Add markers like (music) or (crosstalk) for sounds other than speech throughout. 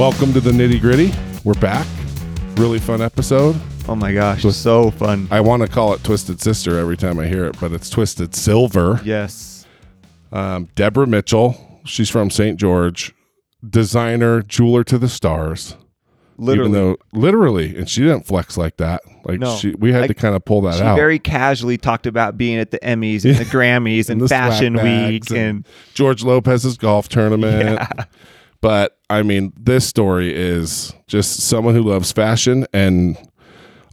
Welcome to the nitty gritty. We're back. Really fun episode. Oh my gosh, so fun. I want to call it Twisted Sister every time I hear it, but it's Twisted Silver. Yes. Um, Debra Mitchell. She's from St. George. Designer, jeweler to the stars. Literally. Even though, literally, and she didn't flex like that. Like No. she, we had Like, to kind of pull that she out. very casually talked about being at the Emmys and the (laughs) Grammys and the Fashion Week and, George Lopez's golf tournament. Yeah. But I mean, this story is just someone who loves fashion. And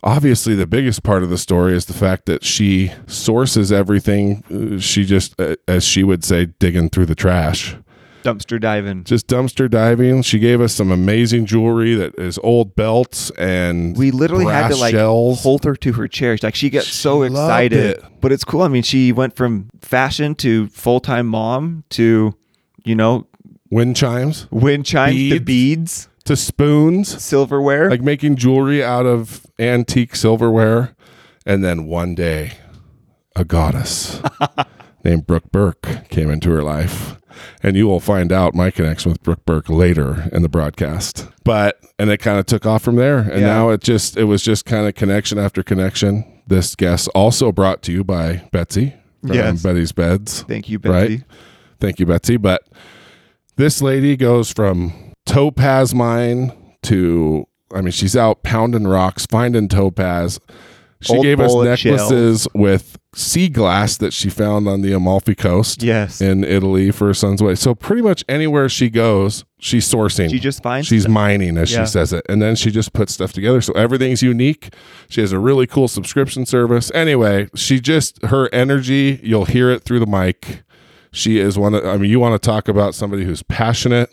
obviously, the biggest part of the story is the fact that she sources everything. uh, She just, uh, as she would say, digging through the trash, dumpster diving. just dumpster diving. She gave us some amazing jewelry that is old belts and We literally had to like shells. hold her to her chair. Like she gets so She loved excited. it. But it's cool. I mean, she went from fashion to full time mom to, you know, wind chimes wind chimes to Beads. to spoons. silverware. like making jewelry out of antique silverware. And then one day, a goddess (laughs) named Brooke Burke came into her life. And you will find out my connection with Brooke Burke later in the broadcast. But, and it kind of took off from there. And Yeah. now it just, it was just kind of connection after connection. This guest also brought to you by Betsy from Yes. Betty's Beds. Thank you, Right. Betsy. Thank you, Betsy. But this lady goes from topaz mine to, I mean, she's out pounding rocks, finding topaz. She Old gave us necklaces with sea glass that she found on the Amalfi Coast Yes. in Italy for her son's wedding. So pretty much anywhere she goes, she's sourcing. She just finds She's stuff. mining, as Yeah. she says it, and then she just puts stuff together. So everything's unique. She has a really cool subscription service. Anyway, she just her energy. You'll hear it through the mic. She is one. Of, I mean, you want to talk about somebody who's passionate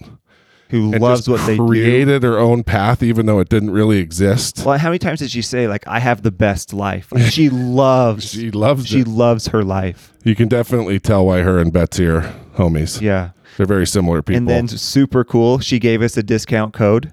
who loves what they do. created her own path, even though it didn't really exist. Well, how many times did she say like I have the best life? Like, she (laughs) loves She loves she it. loves her life. You can definitely tell why her and Betsy are homies. Yeah. They're very similar people. And then super cool, she gave us a discount code.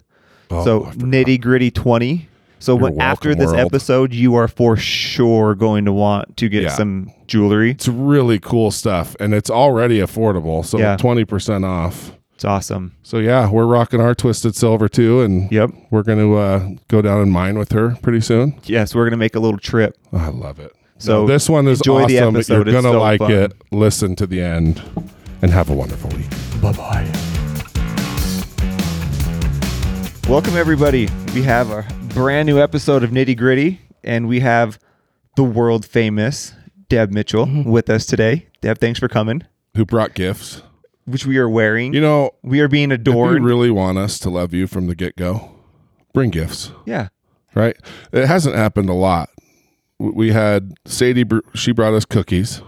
Oh, so nitty gritty twenty. So when, after this world. episode, you are for sure going to want to get Yeah. some jewelry. it's really cool stuff, and it's already affordable. So Yeah. twenty percent off. It's awesome. So yeah, we're rocking our twisted silver too, and Yep. we're going to uh, go down and mine with her pretty soon. Yes, we're gonna make a little trip. Oh, I love it. So No, this one is enjoy the awesome. episode. You're It's gonna so like fun. it. Listen to the end, and have a wonderful week. Bye bye. Welcome everybody. We have a brand new episode of Nitty Gritty, and we have the world famous Deb Mitchell mm-hmm. with us today. Deb, thanks for coming. Who brought gifts? Which we are wearing. You know, we are being adored. if you really want us to love you from the get go, bring gifts. yeah. Right? It hasn't happened a lot. We had Sadie. She brought us cookies,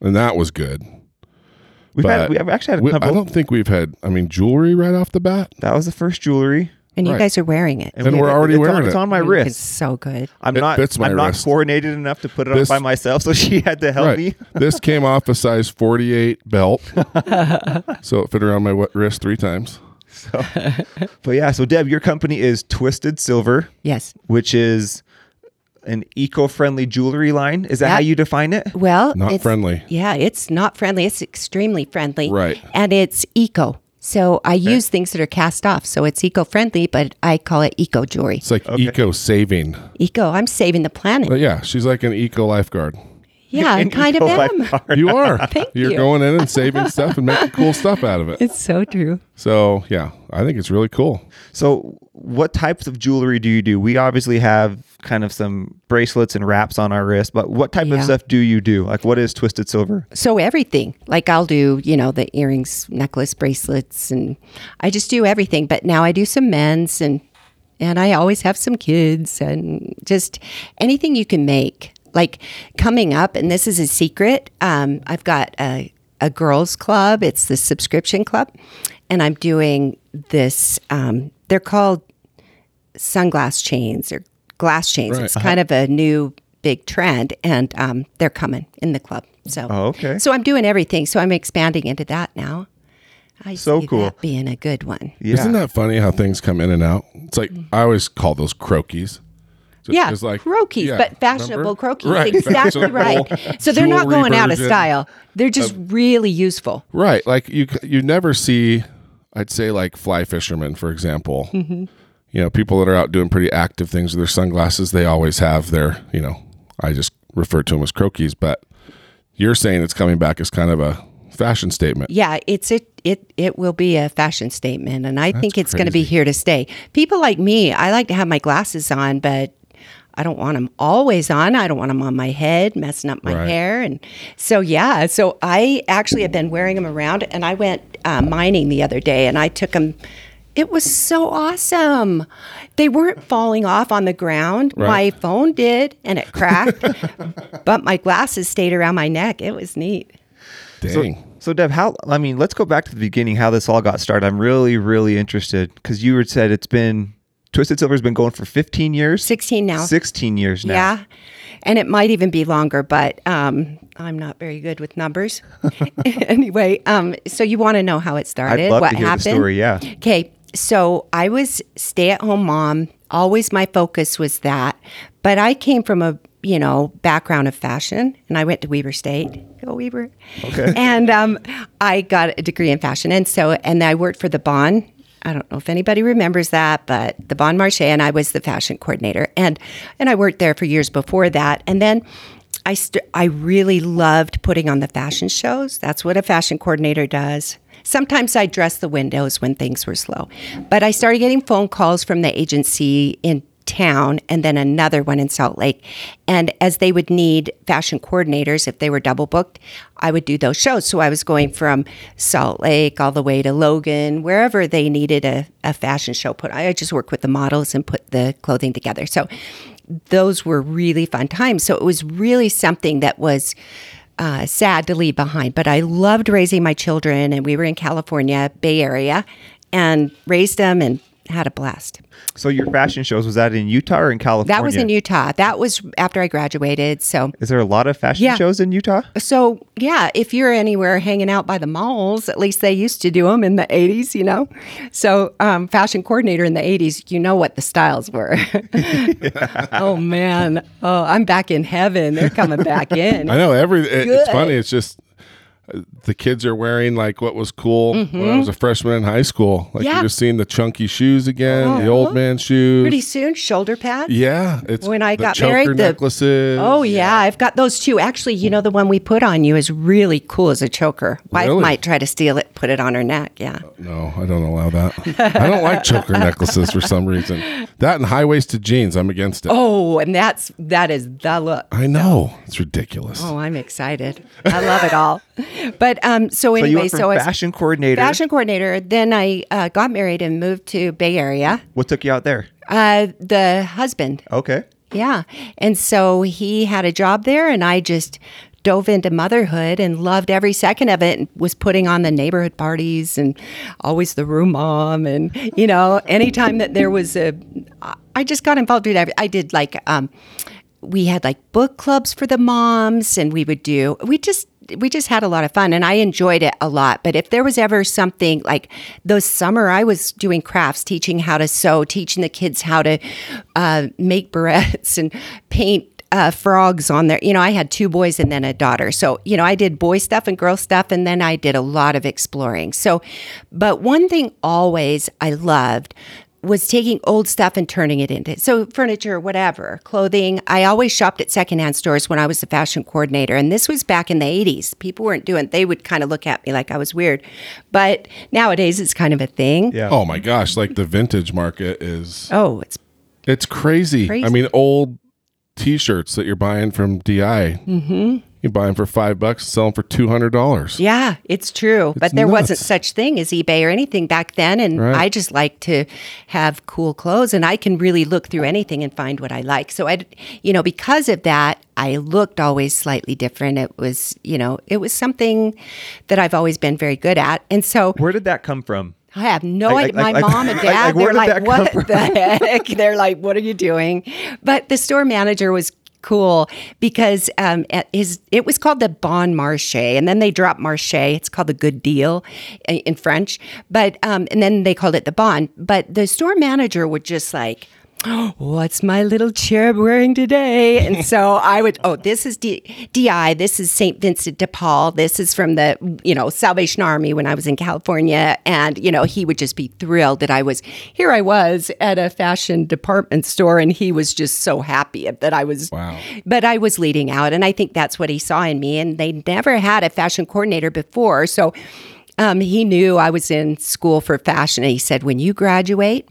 and that was good. We've But had we have actually had a We- I don't think we've had. I mean, jewelry right off the bat. that was the first jewelry. And you Right. guys are wearing it. And we- we're already it's on- wearing It's it. on my wrist. It's wrist. so good. I'm It not. fits my I'm not wrist. coordinated enough to put it This- on by myself, so she had to help right. me. this (laughs) came off a size 48 belt, (laughs) so it fit around my wet wrist three times. So, But yeah, so Deb, your company is Twisted Silver, Yes. which is an eco-friendly jewelry line. Is that Yeah. how you define it? Well, Not it's- friendly. Yeah, it's not friendly. It's extremely friendly. Right. And it's eco. So I use things that are cast off. So it's eco friendly, but I call it eco jewelry. It's like eco saving. Eco, I'm saving the planet. But yeah, she's like an eco lifeguard. Yeah, (laughs) I kind of am. eco-lifeguard. You are. (laughs) Thank You're you. going in and saving stuff and making cool stuff out of it. It's so true. So yeah, I think it's really cool. So, what types of jewelry do you do? We obviously have kind of some bracelets and wraps on our wrist, but what type of stuff do you do? Like, what is Twisted Silver? So everything. Like I'll do, you know, the earrings, necklace, bracelets, and I just do everything. But now I do some men's and and I always have some kids and just anything you can make. Like coming up, and this is a secret. Um, I've got a a girls club. It's the subscription club, and I'm doing this. Um, they're called sunglass chains or glass chains. Right. It's kind of a new big trend, and um, they're coming in the club. So, Oh, okay. So I'm doing everything. So I'm expanding into that now. I So see cool. that being a good one. Yeah. Isn't that funny how things come in and out? It's like I always call those Croakies. Just Yeah, 'cause, like, Croakies, yeah, but fashionable remember? Croakies. (laughs) Right, Exactly right. So they're not going out of style. They're just really useful. Right, like you you never see I'd say like fly fishermen, for example. Mm-hmm. You know, people that are out doing pretty active things with their sunglasses, they always have their, you know, I just refer to them as Croakies, but you're saying it's coming back as kind of a fashion statement. Yeah, it's it it it will be a fashion statement, and I think it's going to be here to stay. People like me, I like to have my glasses on, but I don't want them always on. I don't want them on my head, messing up my Right. hair, and so yeah. So I actually have been wearing them around, and I went uh, mining the other day, and I took them. It was so awesome. They weren't falling off on the ground. My phone did, and it cracked, (laughs) but my glasses stayed around my neck. It was neat. Dang. So, Deb, how? I mean, let's go back to the beginning. How this all got started? I'm really, really interested because you had said it's been Twisted Silver's been going for 15 years, 16 now. 16 years now. Yeah. And it might even be longer, but um, I'm not very good with numbers. (laughs) (laughs) anyway, um, so you want to know how it started? I'd love what to hear happened? the story. Yeah. Okay. So I was stay at home mom. Always my focus was that. But I came from a, you know, background of fashion and I went to Weber State. Go Weber. Okay. And um, I got a degree in fashion. And so, and I worked for the Bon. I don't know if anybody remembers that, but the Bon Marché, and I was the fashion coordinator. And, and I worked there for years before that. And then I, st- I really loved putting on the fashion shows. That's what a fashion coordinator does. Sometimes I dress the windows when things were slow. But I started getting phone calls from the agency in town and then another one in Salt Lake. And as they would need fashion coordinators, if they were double booked, I would do those shows. So I was going from Salt Lake all the way to Logan, wherever they needed a, a fashion show put. I just worked with the models and put the clothing together. So those were really fun times. So it was really something that was uh, sad to leave behind. But I loved raising my children, and we were in California, Bay Area, and raised them and had a blast. So your fashion shows was that in Utah or in California? That was in Utah. That was after I graduated. So, Is there a lot of fashion Yeah. shows in Utah? so yeah, if you're anywhere hanging out by the malls, at least they used to do them in the 80s, you know? So, um, fashion coordinator in the 80s, you know what the styles were. (laughs) (laughs) oh, man. Oh, I'm back in heaven. They're coming back in. (laughs) I know every. It, it's funny. It's just the kids are wearing like what was cool when I was a freshman in high school. Like Mm-hmm. Yeah. you're just seeing the chunky shoes again, the old man shoes. Pretty soon, shoulder pads. yeah, it's When I got married, the- necklaces. Oh yeah, I've got those too. Actually, you know the one we put on you is really cool as a choker. Wife Really? might try to steal it, put it on her neck. Yeah. No, I don't allow that. I don't like choker necklaces for some reason. That and high waisted jeans, I'm against it. Oh, and that's that is the look. I know it's ridiculous. Oh, I'm excited. I love it all. (laughs) But um, so So you anyway, from so fashion coordinator. fashion coordinator. Then I uh, got married and moved to Bay Area. What took you out there? Uh, the husband, Okay. yeah, and so he had a job there, and I just dove into motherhood and loved every second of it and was putting on the neighborhood parties and always the room mom and you know anytime that there was a i just got involved with every i did like um we had like book clubs for the moms and we would do we just we just had a lot of fun and I enjoyed it a lot. But if there was ever something like those summer, I was doing crafts, teaching how to sew, teaching the kids how to uh, make (laughs) barrettes and paint uh, frogs on there. You know, I had two boys and then a daughter. So, you know, I did boy stuff and girl stuff, and then I did a lot of exploring. So, but one thing always I loved was taking old stuff and turning it into so furniture, whatever, clothing. I always shopped at secondhand stores when I was a fashion coordinator, and this was back in the '80s. People weren't doing; they would kind of look at me like I was weird. But nowadays, it's kind of a thing. Yeah. Oh my gosh, like the vintage market is Oh, it's it's crazy. Crazy. I mean, old t-shirts that you're buying from DI. Mm-hmm. You buy them for five bucks, sell them for two hundred dollars. Yeah, it's true. but there wasn't such thing as eBay or anything back then. And Right. I just like to have cool clothes and I can really look through anything and find what I like. So I, you know, because of that, I looked always slightly different. It was, you know, it was something that I've always been very good at. And so Where did that come from? I have no Like- idea. My (laughs) like- like- mom and dad, they're did that like, what the heck? (laughs) They're like, what are you doing? But the store manager was cool because um, his it was called the Bon Marché, and then they dropped Marché. It's called the Good Deal in French, but um, and then they called it the Bon. But the store manager would just like what's my little cherub wearing today? And so I would, oh, this is D- DI. This is St. Vincent de Paul. This is from the, you know, Salvation Army when I was in California. And, you know, he would just be thrilled that I was, here I was at a fashion department store and he was just so happy that I was, Wow. but I was leading out. And I think that's what he saw in me. And they never had a fashion coordinator before. So um, he knew I was in school for fashion. And he said, when you graduate,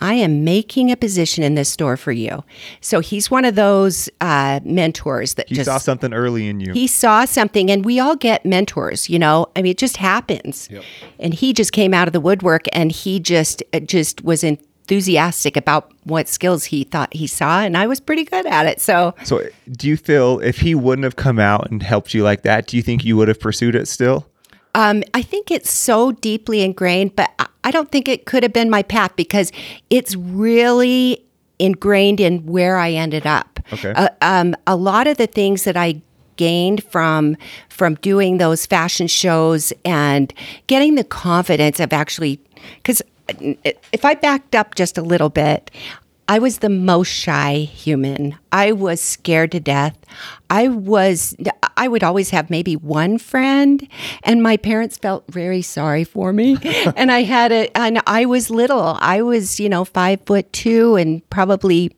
I am making a position in this store for you. So he's one of those uh, mentors that You just saw something early in you. he saw something, and we all get mentors. You know, I mean, it just happens. And he just came out of the woodwork, and he just uh, just was enthusiastic about what skills he thought he saw, and I was pretty good at it. So so, do you feel if he wouldn't have come out and helped you like that, do you think you would have pursued it still? Um, I think it's so deeply ingrained, but I- don't think it could have been my path because it's really ingrained in where I ended up. Okay. Uh, um, a lot of the things that I gained from from doing those fashion shows and getting the confidence of actually because if I backed up just a little bit, I was the most shy human. I was scared to death. I was I would always have maybe one friend and my parents felt very sorry for me. (laughs) and I had a and I was little. I was, you know, 5 foot 2 and probably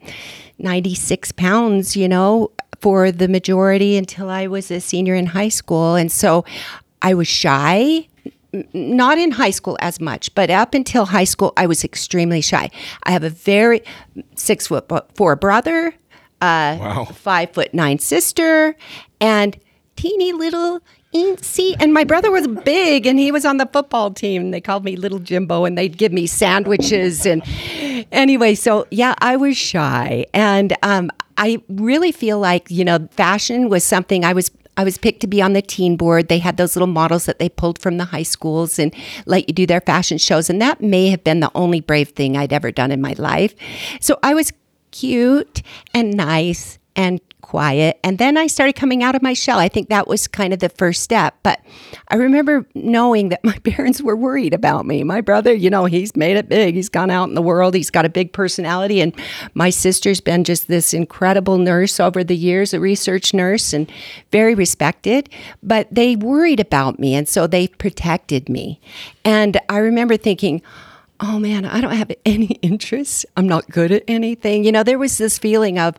96 pounds, you know, for the majority until I was a senior in high school. And so I was shy not in high school as much, but up until high school, I was extremely shy. I have a very six foot four brother, uh, Wow. five foot nine sister, and teeny little eensy. And my brother was big, and he was on the football team. They called me Little Jimbo, and they'd give me sandwiches. And anyway, so yeah, I was shy, and um, I really feel like you know, fashion was something I was I was picked to be on the teen board. They had those little models that they pulled from the high schools and let you do their fashion shows. And that may have been the only brave thing I'd ever done in my life. So I was cute and nice and quiet. And then I started coming out of my shell. I think that was kind of the first step. But I remember knowing that (laughs) my parents were worried about me. My brother, you know, he's made it big. He's gone out in the world. He's got a big personality. And my sister's been just this incredible nurse over the years, a research nurse, and very respected. But they worried about me. And so they protected me. And I remember thinking, oh man, I don't have any (laughs) interest. I'm not good at anything. You know, there was this feeling of,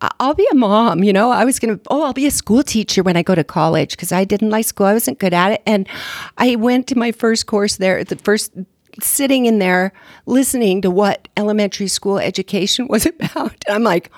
I'll be a mom, you know. I was going to, oh, I'll be a school teacher when I go to college because I didn't like school. I wasn't good at it. And I went to my first course there, the first sitting in there listening to what elementary school education (laughs) was about. I'm like,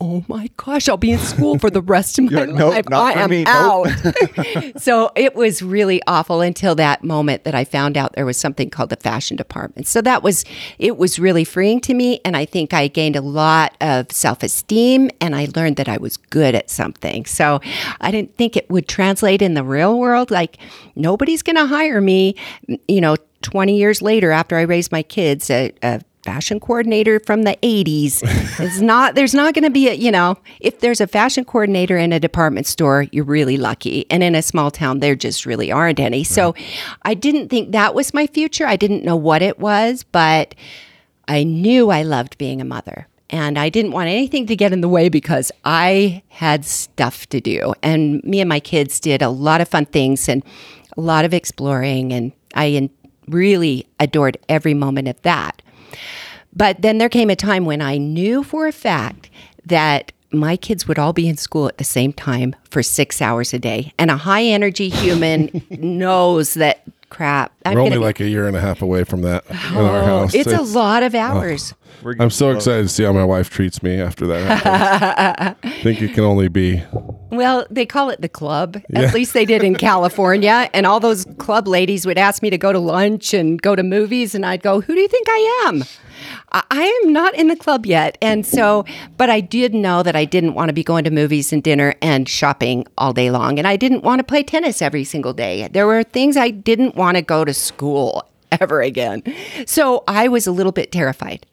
oh my gosh, I'll be in school for the rest of (laughs) my like, nope, life. not I am me, nope. out. (laughs) (laughs) so it was really awful until that moment that I found out there was something called the fashion department. So that was it was really freeing to me and I think I gained a lot of self-esteem and I learned that I was good at something. So I didn't think it would translate in the real world like nobody's going to hire me, you know, 20 years later after I raised my kids a, a uh, fashion coordinator from the 80s (laughs) is not there's not going to be a you know if there's a fashion coordinator in a department store you're really lucky. And in a small town there just really aren't any. So i didn't think that was my future. I didn't know what it was but i knew i loved being a mother. And i didn't want anything to get in the way because i had stuff to do. And me and my kids did a lot of fun things and a lot of exploring. And i in- really adored every moment of that but then there came a time when I knew for a fact that my kids would all be in school at the same time for six hours a day. And a high energy human (laughs) knows that crap. I'm We're only gonna- like a year and a half away from that in our oh, house. it's a lot of hours. We're I'm so excited to see how my wife treats me after that. (laughs) I think it can only be. Well, they call it the club. At least they did in California. And all those club ladies would ask me to go to lunch and go to movies. And I'd go, Who do you think I am? I I am not in the club yet. And so, but I did know that I didn't want to be going to movies and dinner and shopping all day long. And I didn't want to play tennis every single day. There were things I didn't want to go to school (laughs) ever again. So I was a little bit terrified.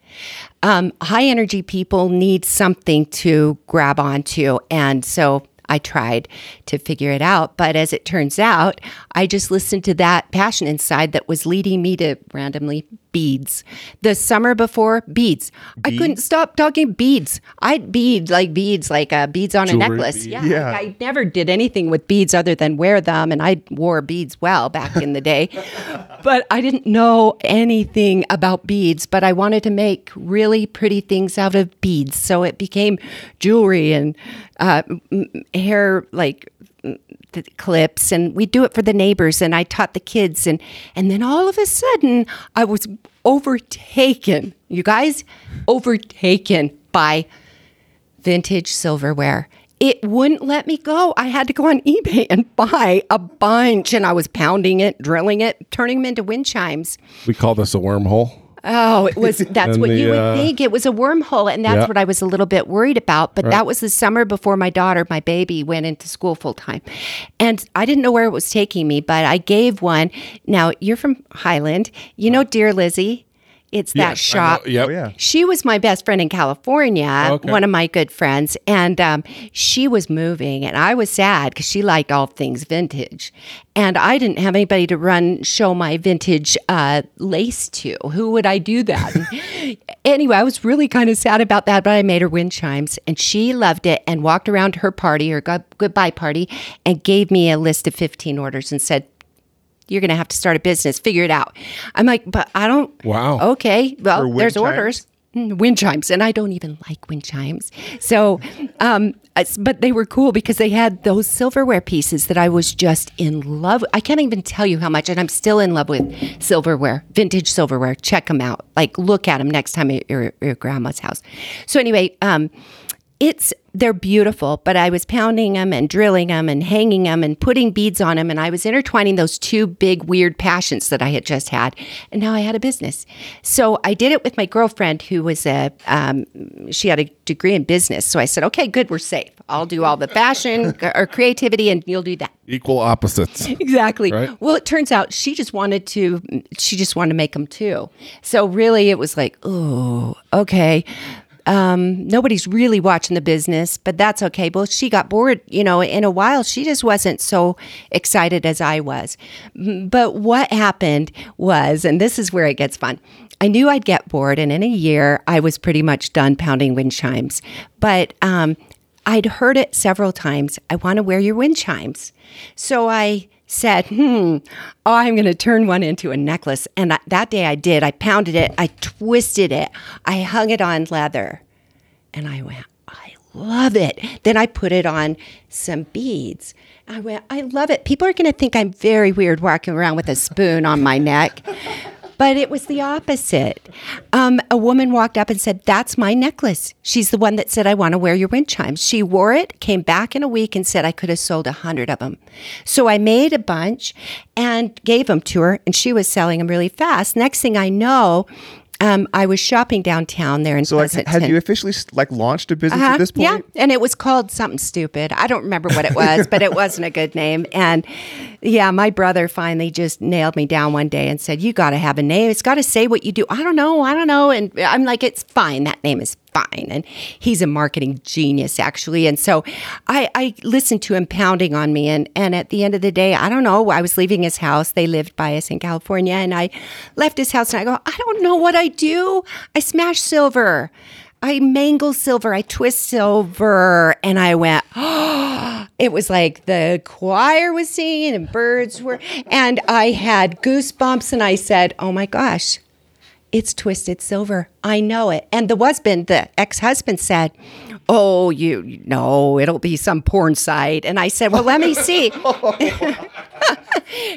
Um, high energy people need something to grab onto. And so I tried to figure it out. But as it turns out, I just listened to that passion inside that was leading me to randomly beads. The summer before, beads. I couldn't stop talking beads. I'd bead like beads, like uh, beads on Jewelry a necklace. beads. Yeah. Yeah. like I never did anything with beads other than wear them, and I wore beads well back in the day. (laughs) but I didn't know anything about beads, but I wanted to make really pretty things out of beads. So it became jewelry and uh, m- hair, like the clips and we do it for the neighbors and I taught the kids and and then all of a sudden I was overtaken you guys overtaken by vintage silverware. It wouldn't let me go. I had to go on eBay and buy a bunch and I was pounding it drilling it turning them into wind chimes. We call this a wormhole. Oh, it was. (laughs) That's what the, you would uh, think. It was a wormhole, and that's Yeah. what I was a little bit worried about. But that was the summer before my daughter, my baby, went into school full time, and I didn't know where it was taking me. But I gave one. Now you're from Highland. You know, dear Lizzie. It's that Yes, I know. shop. Yep. Oh, yeah. She was my best friend in California, Okay. one of my good friends, and um, she was moving, and I was sad because she liked all things vintage, and I didn't have anybody to run show my vintage uh, lace to. Who would I do that? (laughs) anyway, I was really kind of sad about that, but I made her wind chimes, and she loved it, and walked around her party, her good- goodbye party, and gave me a list of fifteen orders and said, you're going to have to start a business. Figure it out. I'm like, but I don't. Wow. Okay. Well, there's chimes? orders. Mm, Wind chimes, and I don't even like wind chimes. So, um, but they were cool because they had those silverware pieces that I was just in love. I can't even tell you how much, and I'm still in love with silverware, vintage silverware. Check them out. Like, look at them next time at your, your grandma's house. So anyway, um, it's they're beautiful but i was pounding them and drilling them and hanging them and putting beads on them and i was intertwining those two big weird passions that i had just had and now i had a business. So i did it with my girlfriend who was a um, she had a degree in business. So i said okay good we're safe. I'll do all the fashion (laughs) or creativity and you'll do that. Equal opposites. (laughs) exactly. Right. well it turns out she just wanted to she just wanted to make them too. So really it was like oh okay um, nobody's really watching the business but that's okay. Well she got bored you know in a while. She just wasn't so excited as i was. But what happened was and this is where it gets fun. I knew i'd get bored and in a year i was pretty much done pounding wind chimes. But um, I'd heard it several times. I want to wear your wind chimes. So I said, hmm, oh, I'm going to turn one into a necklace. And I, that day I did. I pounded it, I twisted it, I hung it on leather. And I went, I love it. Then I put it on some beads. I went, I love it. People are going to think I'm very weird walking around with a spoon on my neck. But it was the opposite. Um, a woman walked up and said, That's my necklace. She's the one that said, I want to wear your wind chimes. She wore it, came back in a week, and said, I could have sold a hundred of them. So I made a bunch and gave them to her, and she was selling them really fast. Next thing I know, um, I was shopping downtown there in So, like, Pleasanton. had you officially like launched a business Uh-huh. at this point? Yeah, and it was called something stupid. I don't remember what it was, but it (laughs) wasn't a good name. And yeah, my brother finally just nailed me down one day and said, "You got to have a name. It's got to say what you do." I don't know. I don't know. And I'm like, "It's fine. That name is fine." And he's a marketing genius, actually. And so I, I listened to him pounding on me. And and at the end of the day, I don't know. I was leaving his house. They lived by us in California, and I left his house. And I go, "I don't know what I do. I smash silver." I mangle silver, I twist silver, and I went, oh, (gasps) it was like the choir was singing and birds were, and I had goosebumps, and I said, oh my gosh, it's twisted silver. I know it. And the husband, the ex husband said, Oh, you no, it'll be some porn site. And I said, Well, let me (laughs) see. (laughs)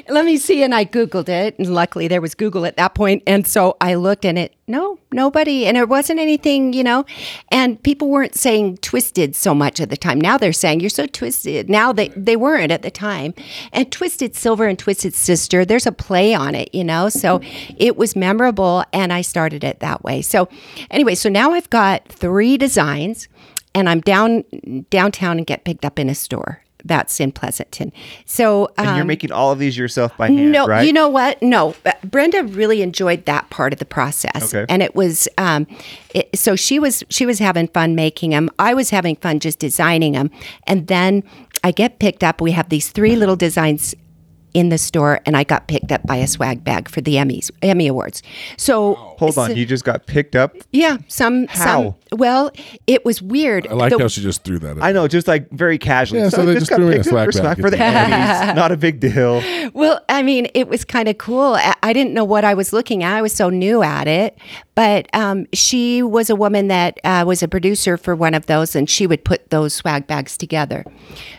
let me see. And I Googled it. And luckily there was Google at that point. And so I looked and it, no, nobody. And it wasn't anything, you know. And people weren't saying twisted so much at the time. Now they're saying you're so twisted. Now they, they weren't at the time. And Twisted Silver and Twisted Sister, there's a play on it, you know. So it was memorable. And I started it that way. So anyway, so now I've got three designs and I'm down downtown and get picked up in a store. That's in Pleasanton. So And you're um, making all of these yourself by hand, no, right? you know what? No, Uh, Brenda really enjoyed that part of the process, Okay. and it was um, it, so she was she was having fun making them. I was having fun just designing them, and then I get picked up. We have these three little designs in the store, and I got picked up by a swag bag for the Emmys, Emmy Awards. So Hold on, so- you just got picked up. yeah, some How? some. Well, it was weird. I like The- how she just threw that. In. I know, just like very casually. Yeah, so they I just got threw me a picked up swag for, bag. for the (laughs) Emmys. Not a big deal. Well, I mean, it was kind of cool. I, I didn't know what I was looking at. I was so new at it. But um, she was a woman that uh, was a producer for one of those, and she would put those swag bags together.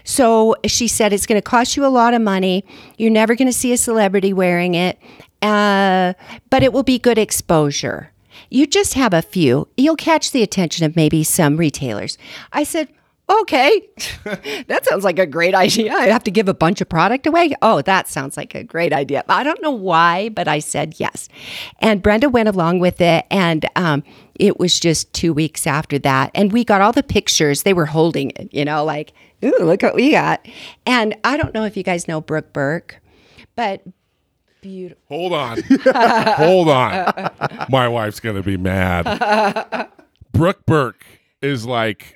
So she said, It's going to cost you a lot of money. You're never going to see a celebrity wearing it, uh, but it will be good exposure. You just have a few. You'll catch the attention of maybe some retailers. I said, Okay, (laughs) that sounds like a great idea. I have to give a bunch of product away. Oh, that sounds like a great idea. I don't know why, but I said yes. And Brenda went along with it. And um, it was just two weeks after that. And we got all the pictures. They were holding it, you know, like, ooh, look what we got. And I don't know if you guys know Brooke Burke, but beautiful. Hold on. (laughs) Hold on. My wife's going to be mad. Brooke Burke is like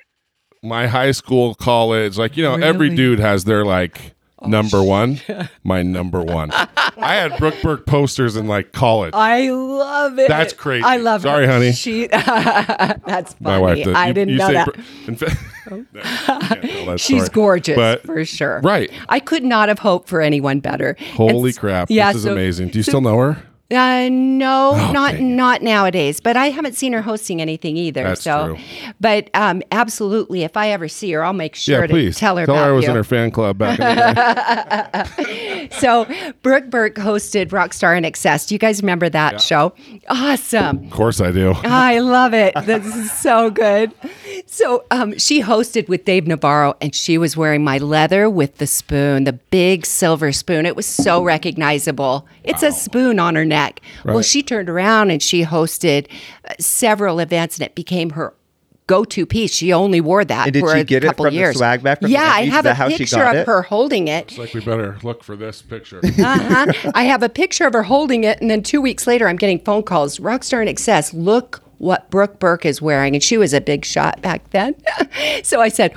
my high school, college. Like, you know, every dude has their like Oh, number one. (laughs) My number one. I had Brooke Burke posters in like college. I love it. That's crazy. I love it. Sorry, her. honey. She, (laughs) that's funny. my wife does. I You- didn't you know that. Br- in fact, (laughs) oh. No, can't tell that She's story. gorgeous But for sure. right. I could not have hoped for anyone better. holy And crap. Yeah, this is so- amazing. Do you still know her? Uh, no, not dang not nowadays. But I haven't seen her hosting anything either. That's so, true. but um, absolutely, if I ever see her, I'll make sure Yeah, please. to tell her Tell her I was you. in her fan club back in the day. (laughs) so, Brooke Burke hosted Rock Star INXS. Do you guys remember that show? Awesome. of course I do. (laughs) I love it. This is so good. So um, she hosted with Dave Navarro, and she was wearing my leather with the spoon, the big silver spoon. It was so recognizable. It's a spoon on her neck. Well, Right. she turned around and she hosted uh, several events, and it became her go-to piece. She only wore that And did for she a get it couple from the years. swag bag from the yeah, I have a that how she picture of it? her holding it. It's like we better look for this picture. Uh-huh. (laughs) I have a picture of her holding it, and then two weeks later, I'm getting phone calls. Rock Star INXS, look what Brooke Burke is wearing, and she was a big shot back then. (laughs) so I said,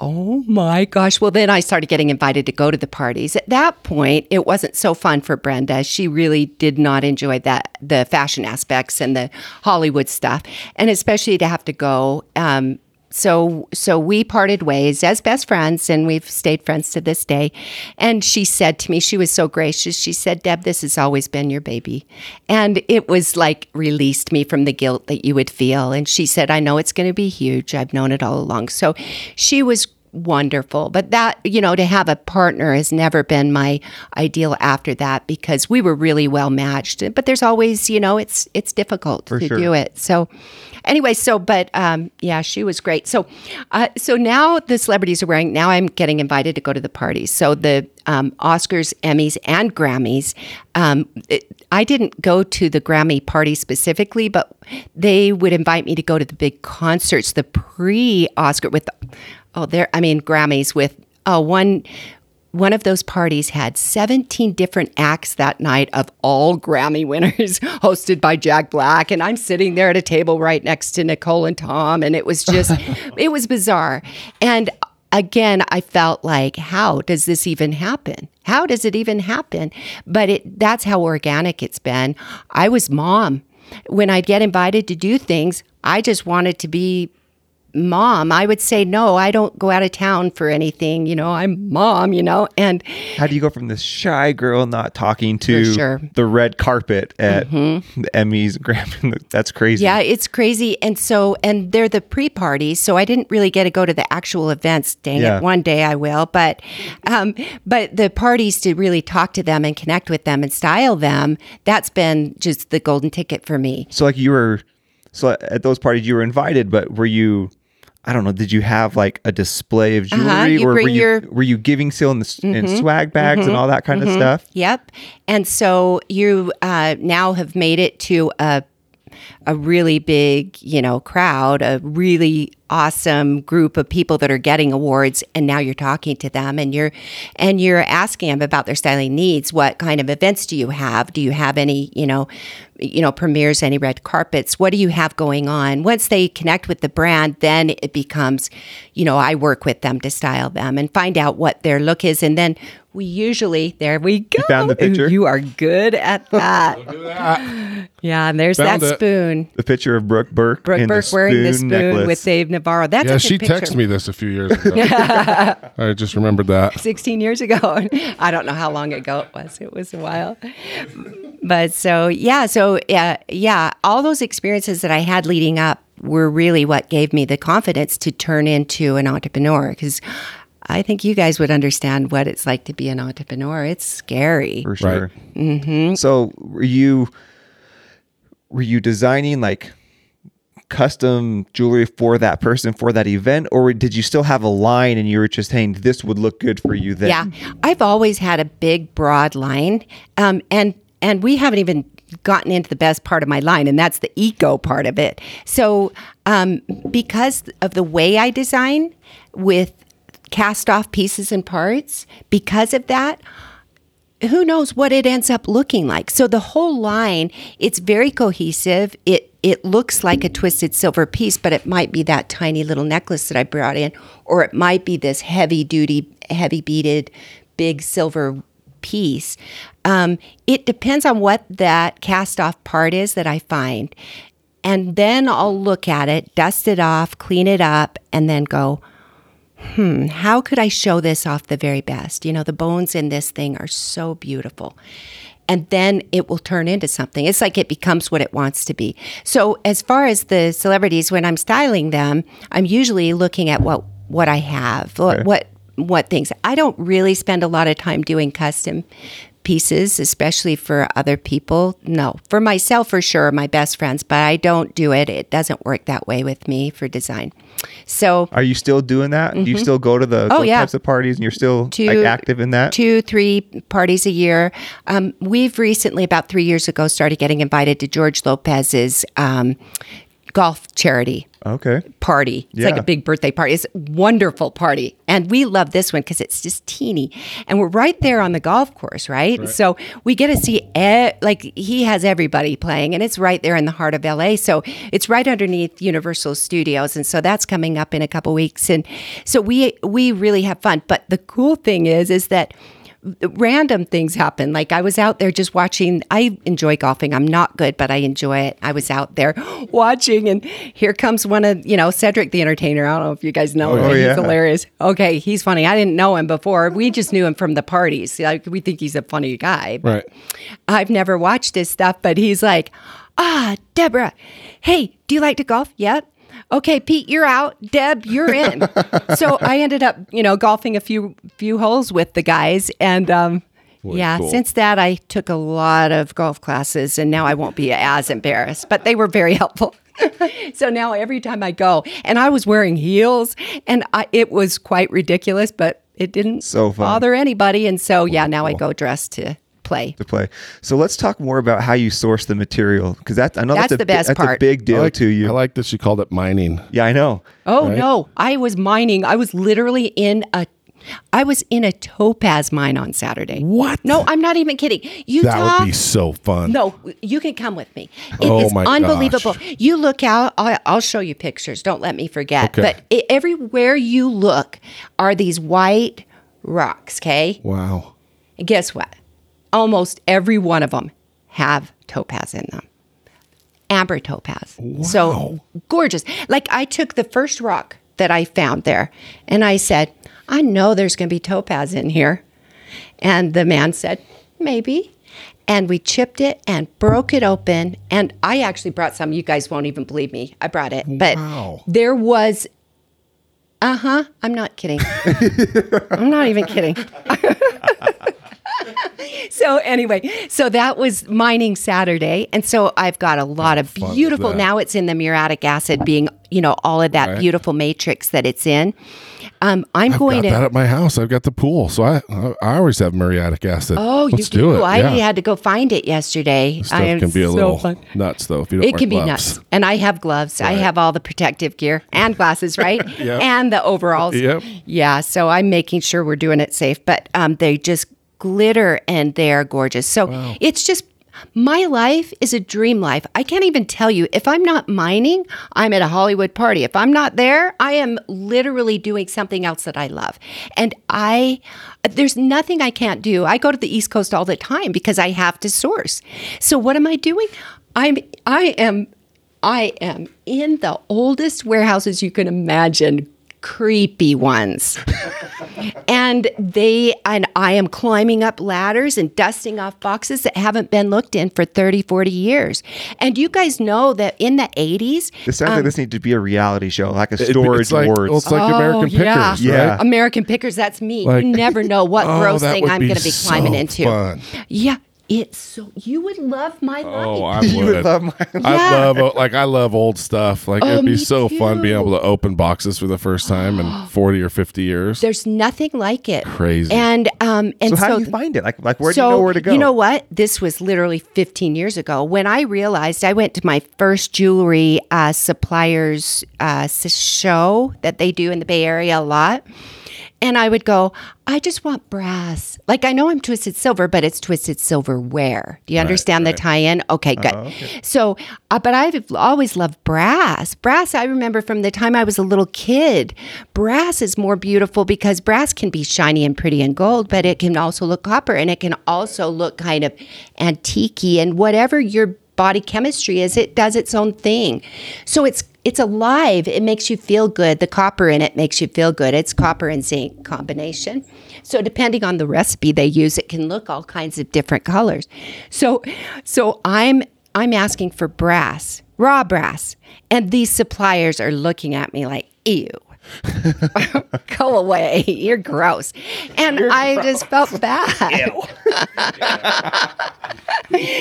"Oh my gosh!" Well, then I started getting invited to go to the parties. At that point, it wasn't so fun for Brenda. She really did not enjoy that the fashion aspects and the Hollywood stuff, and especially to have to go. Um, so so we parted ways as best friends and we've stayed friends to this day. And she said to me she was so gracious. She said deb this has always been your baby. And it was like released me from the guilt that you would feel. And she said i know it's going to be huge. I've known it all along. So she was wonderful. But that you know to have a partner has never been my ideal after that because we were really well matched. But there's always you know it's it's difficult to sure. do it. So anyway so but um yeah she was great. So uh, so now the celebrities are wearing now i'm getting invited to go to the parties so the um, oscars emmys and grammys um, it, i didn't go to the grammy party specifically but they would invite me to go to the big concerts the pre-oscar with oh there i mean grammys with oh one one of those parties had 17 different acts that night of all Grammy (laughs) winners, hosted by Jack Black. And I'm sitting there at a table right next to Nicole and Tom. And it was just, (laughs) it was bizarre. And again, I felt like, how does this even happen? How does it even happen? But it, that's how organic it's been. I was mom. When I'd get invited to do things, I just wanted to be mom. I would say, no, I don't go out of town for anything. You know, I'm mom, you know, and How do you go from this shy girl not talking to sure. Mm-hmm. the red carpet at the Emmys, (laughs) Grammy? That's crazy. Yeah, it's crazy. And so, and they're the pre parties. So I didn't really get to go to the actual events. Dang Yeah. it. One day I will. But, um, but the parties to really talk to them and connect with them and style them, that's been just the golden ticket for me. So like you were, so at those parties you were invited, but were you? I don't know. Did you have like a display of jewelry, Uh-huh, you or were you your- Mm-hmm. were you giving sale in, the, in swag bags and all that kind of stuff? Yep. And so you uh, now have made it to a a really big, you know, crowd, a really awesome group of people that are getting awards and now you're talking to them and you're and you're asking them about their styling needs. What kind of events do you have? Do you have any you know you know premieres any red carpets? What do you have going on? Once they connect with the brand then it becomes you know i work with them to style them and find out what their look is and then we usually there we go found the picture? you are good at that. That. yeah and there's Found that it. Spoon The picture of Brooke Burke, Brooke in Burke the wearing the spoon spoon necklace. with Dave Navarro. That's Yeah, a good she picture. texted me this a few years ago. (laughs) I just remembered that. 16 years ago. (laughs) I don't know how long ago it was. It was a while. But so, yeah, so yeah, yeah, all those experiences that I had leading up were really what gave me the confidence to turn into an entrepreneur because I think you guys would understand what it's like to be an entrepreneur. It's scary. for sure. Mm-hmm. So were you were you designing like custom jewelry for that person for that event, or did you still have a line and you were just saying this would look good for you then? Yeah, I've always had a big, broad line, um, and and we haven't even gotten into the best part of my line, and that's the eco part of it. So, um, because of the way I design with cast off pieces and parts, because of that, who knows what it ends up looking like. So the whole line, it's very cohesive. It it looks like a twisted silver piece, but it might be that tiny little necklace that I brought in, or it might be this heavy duty, heavy beaded, big silver piece. Um, it depends on what that cast off part is that I find. And then I'll look at it, dust it off, clean it up, and then go, hmm, how could I show this off the very best? You know, the bones in this thing are so beautiful. And then it will turn into something. It's like it becomes what it wants to be. So, as far as the celebrities, when I'm styling them, I'm usually looking at what what I have, what what, what things. I don't really spend a lot of time doing custom pieces, especially for other people. No, for myself for sure, my best friends, but I don't do it. It doesn't work that way with me for design. So Are you still doing that? Do you still go to the Oh, yeah. types of parties and you're still Two- like active in that? two, three parties a year. Um, we've recently, about three years ago, started getting invited to George Lopez's um, golf charity Okay. party. It's like a big birthday party. It's a wonderful party. And we love this one because it's just teeny. And we're right there on the golf course, right? So we get to see, e- like, he has everybody playing, and it's right there in the heart of LA. So it's right underneath Universal Studios. And so that's coming up in a couple weeks. And so we, we really have fun. But the cool thing is, is that random things happen. Like I was out there just watching. I enjoy golfing. I'm not good, but I enjoy it. I was out there (gasps) watching, and here comes one of you know Cedric the entertainer. I don't know if you guys know him. Oh, but yeah. He's hilarious. Okay, he's funny. I didn't know him before. We just knew him from the parties. Like we think he's a funny guy. Right. I've never watched his stuff, but he's like, ah, Debra, hey, do you like to golf? Yep. Okay, Pete, you're out. Deb, you're in. (laughs) so I ended up, you know, golfing a few few holes with the guys, and um, yeah, cool. since that I took a lot of golf classes, and now I won't be as embarrassed. But they were very (laughs) helpful. (laughs) so now every time I go, and I was wearing heels, and I, it was quite ridiculous, but it didn't So fun. bother anybody, and so yeah, now I go dressed to play. to play. So let's talk more about how you source the material because that's I know that's, That's the bi- best that's a part. big deal like, to you. I like that she called it mining. yeah, I know. Oh Right? no, I was mining. I was literally in a I was in a topaz mine on Saturday. What? No, I'm not even kidding. You That talk would be so fun. No, you can come with me. It Oh is my unbelievable. gosh. You look out, I, I'll show you pictures. Don't let me forget. Okay. But i everywhere you look are these white rocks, okay? Wow. And guess what? Almost every one of them have topaz in them. Amber topaz. So gorgeous. Like I took the first rock that I found there and I said, I know there's going to be topaz in here. And the man said, maybe. And we chipped it and broke it open. And I actually brought some. You guys won't even believe me. I brought it. But Wow. there was, uh huh. I'm not kidding. (laughs) I'm not even kidding. (laughs) (laughs) so anyway, so that was mining Saturday, and so I've got a lot of beautiful. Now it's in the muriatic acid, being you know all of that Right. beautiful matrix that it's in. um, I'm I've going got to. that at my house. I've got the pool, so I I, always have muriatic acid. Oh, Let's you do it. I yeah. had to go find it yesterday. Stuff I can be a so little fun. nuts though if you don't It can be nuts. And I have gloves. I have all the protective gear and glasses, (laughs) right? Yep. And the overalls. Yep. Yeah. So I'm making sure we're doing it safe. But um, they just glitter and they're gorgeous. So it's just my life is a dream life. I can't even tell you if I'm not mining, I'm at a Hollywood party. If I'm not there, I am literally doing something else that I love. And I there's nothing I can't do. I go to the East Coast all the time because I have to source. So what am I doing? I'm I am I am in the oldest warehouses you can imagine, creepy ones. and they and I am climbing up ladders and dusting off boxes that haven't been looked in for 30, 40 years. And you guys know that in the 80s, This sounds like um, this needs to be a reality show, like a storage it's like, wars. well, it's like Oh, American. Pickers, Yeah. right? American Pickers, that's me. Like- you never know what (laughs) Oh, gross thing I'm going to be climbing so into. fun. Yeah, it's so you would love my Oh, life. I (laughs) You would. would love my- I Yeah. love uh, like I love old stuff. Like Oh, it'd be me so fun being too. able to open boxes for the first time in (gasps) forty or fifty years. There's nothing like it. Crazy. And um and so so, how do you find it? Like, like where so do you know where to go? You know what? This was literally 15 years ago when I realized I went to my first jewelry uh, suppliers uh, s- show that they do in the Bay Area a lot. And I would go, I just want brass. Like I know I'm twisted silver, but it's twisted silverware. Do you understand the tie-in? Okay, good. So, uh, but I've always loved brass. Brass, I remember from the time I was a little kid. Brass is more beautiful because brass can be shiny and pretty and gold, but it can also look copper, and it can also look kind of antique and whatever your body chemistry is, it does its own thing. So it's it's alive. It makes you feel good. The copper in it makes you feel good. It's copper and zinc combination. So depending on the recipe they use, it can look all kinds of different colors. So so I'm I'm asking for brass, raw brass. And these suppliers are looking at me like, ew. (laughs) Go away. You're gross. And I just felt bad.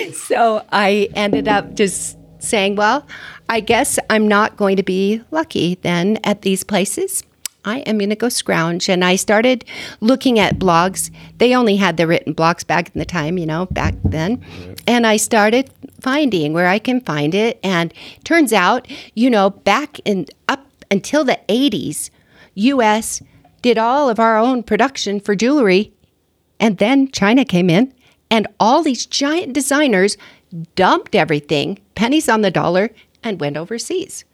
(laughs) so I ended up just saying, well, I guess I'm not going to be lucky then at these places. I am going to go scrounge. And I started looking at blogs. They only had the written blogs back in the time, you know, back then. And I started finding where I can find it. And turns out, you know, back in up until the 80s, US did all of our own production for jewelry. And then China came in, and all these giant designers dumped everything, pennies on the dollar, and went overseas.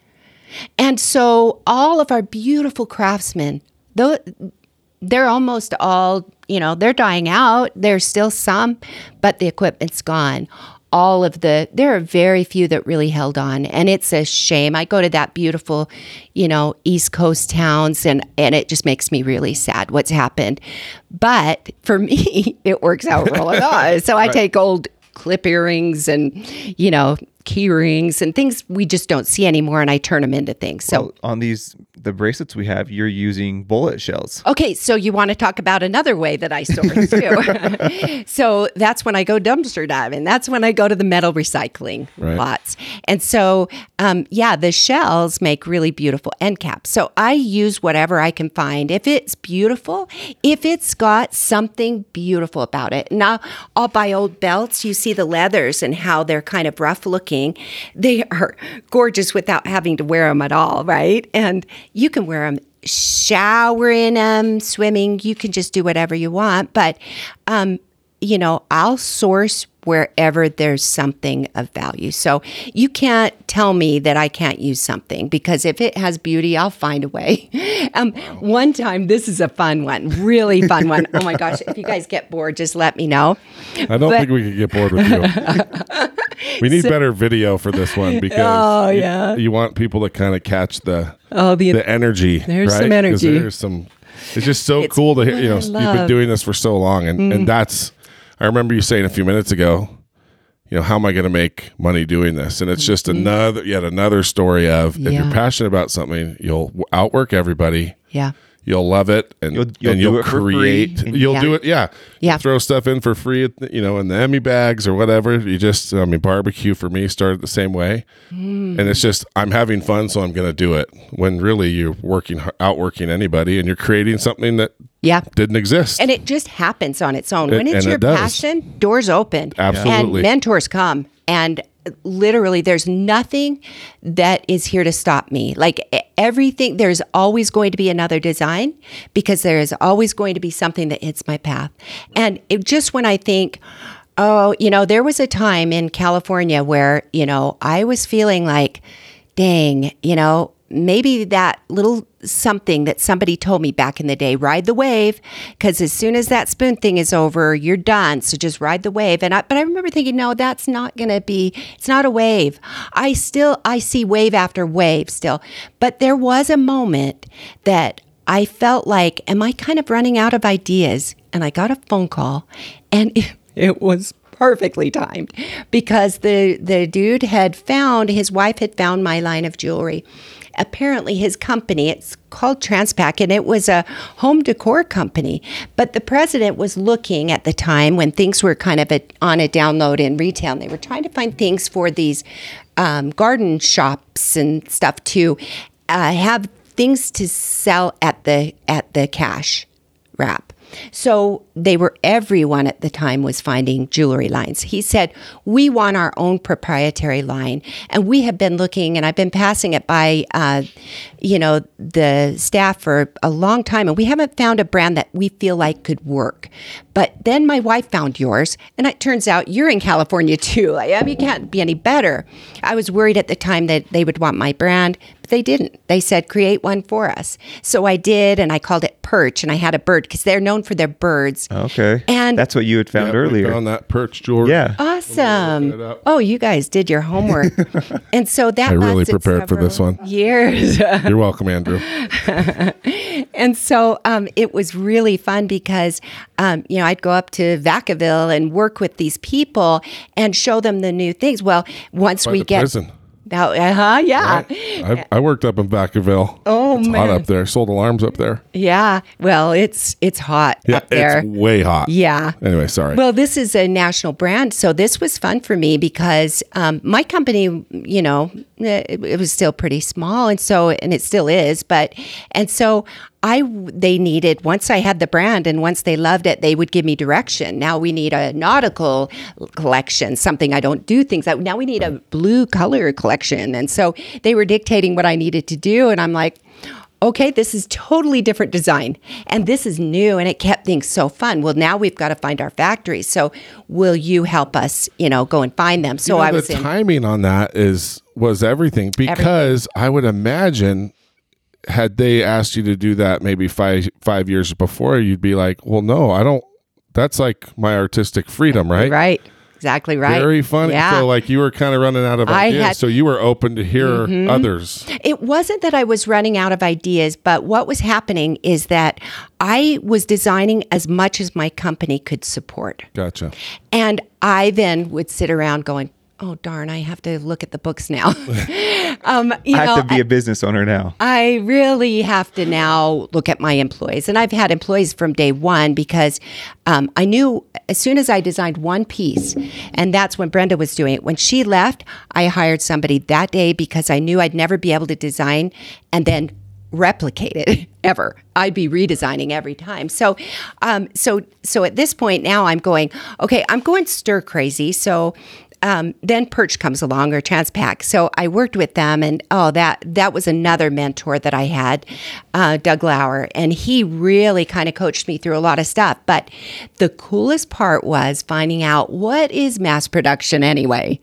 And so all of our beautiful craftsmen, though they're almost all, you know, they're dying out. There's still some, but the equipment's gone. All of the, there are very few that really held on. And it's a shame. I go to that beautiful, you know, East Coast towns and, and it just makes me really sad what's happened. But for (laughs) me, it works out really well. (laughs) So I take old clip earrings and, you know, key rings and things we just don't see anymore and I turn them into things. So Well, on these the bracelets we have, you're using bullet shells. Okay, so you want to talk about another way that I source too. (laughs) so that's when I go dumpster diving. That's when I go to the metal recycling Right. lots. And so, um, yeah, the shells make really beautiful end caps. So I use whatever I can find. If it's beautiful, if it's got something beautiful about it. Now, I'll buy old belts. You see the leathers and how they're kind of rough looking. They are gorgeous without having to wear them at all, right? And you can wear them shower in them, swimming. You can just do whatever you want. But, um, you know, I'll source wherever there's something of value. So you can't tell me that I can't use something because if it has beauty, I'll find a way. (laughs) Um, One time, this is a fun one, really fun one. Oh my (laughs) gosh, if you guys get bored, just let me know. I don't But- think we could get bored with you. (laughs) we need better video for this one because Oh, you- yeah. you, want people to kind of catch the Oh, the, the energy. There's right? some energy. There's some. It's just so It's cool to hear. You know, you've been. Doing this for so long, and and that's. I remember you saying a few minutes ago. You know, how am I going to make money doing this? And it's just another, yet another story of if Mm-hmm. You're passionate about something, you'll outwork everybody. yeah. You'll love it and You'll- you'll and you'll create (laughs) and- you'll Yeah. do it yeah Yeah. throw stuff in for free you know in the emmy bags or whatever you just i mean barbecue for me started the same way Mm. and it's just i'm having fun so i'm going to do it when really you're working outworking anybody and you're creating something that Yeah. didn't exist And it just happens on its own. It- when it's your it passion, doors open. Absolutely. And mentors come. And literally, there's nothing that is here to stop me. Like everything, there's always going to be another design because there is always going to be something that hits my path. And it, just when I think, oh, you know, there was a time in California where, you know, I was feeling like, dang, you know, maybe that little something that somebody told me back in the day ride the wave because as soon as that spoon thing is over you're done. So just ride the wave. And I, but i remember thinking no that's not going to be it's not a wave. I still i see wave after wave still. But there was a moment that i felt like am i kind of running out of ideas? And i got a phone call and it, (laughs) it was perfectly timed because the the dude had found his wife had found my line of jewelry apparently his company it's called transpac and it was a home decor company. But the president was looking at the time when things were kind of a, on a download in retail and they were trying to find things for these um, garden shops and stuff to uh, have things to sell at the at the cash wrap so they were, everyone at the time was finding jewelry lines. He said, We want our own proprietary line. And we have been looking, and I've been passing it by, uh, you know, the staff for a long time, and we haven't found a brand that we feel like could work. But then my wife found yours, and it turns out you're in California (laughs) too. I mean, you can't be any better. I was worried at the time that they would want my brand, but they didn't. They said, create one for us. So I did, and I called it Perch, and I had a bird because they're known for their birds. Okay. And- that's what you had found Yeah, earlier. on that perch jewelry yeah. Awesome. Oh, you guys did your homework. (laughs) and so that I really prepared for this one. Years. (laughs) you're welcome andrew (laughs) and so um, it was really fun because, um, you know, I'd go up to Vacaville and work with these people and show them the new things. Well, once By we the get. prison. Now, uh-huh, yeah. I, I worked up in Vacaville. Oh, it's man. hot up there. Sold alarms up there. Yeah. Well, it's it's hot Yeah, up there. it's way hot. Yeah. Anyway, sorry. Well, this is a national brand, so this was fun for me because um, my company, you know, it, it was still pretty small, and so and it still is, but and so I they needed once I had the brand and once they loved it, they would give me direction. Now we need a nautical collection, something I don't do things that now we need a blue color collection, and so they were dictating what I needed to do, and I'm like okay, this is totally different design and this is new and it kept things so fun. Well, now we've got to find our factories. So will you help us, you know, go and find them? So You know, I was the in timing on that is was everything because I would imagine had they asked you to do that maybe five five years before, you'd be like, well, no, I don't. That's like my artistic freedom, right? right. Exactly right. Very funny. Yeah. So like you were kind of running out of I ideas, had- Mm-hmm. so you were open to hear others. It wasn't that I was running out of ideas, but what was happening is that I was designing as much as my company could support. Gotcha. And I then would sit around going, oh, darn, I have to look at the books now. (laughs) um, you I know, have to be a business owner now. I really have to now look at my employees. And I've had employees from day one because um, I knew as soon as I designed one piece, and that's when Brenda was doing it. When she left, I hired somebody that day because I knew I'd never be able to design and then replicate it (laughs) ever. I'd be redesigning every time. So, um, so, so at this point now, I'm going. Okay, I'm going stir crazy. So, um, then Perch comes along or Transpac. So I worked with them, and oh, that that was another mentor that I had, uh, Doug Lauer, and he really kind of coached me through a lot of stuff. But the coolest part was finding out what is mass production anyway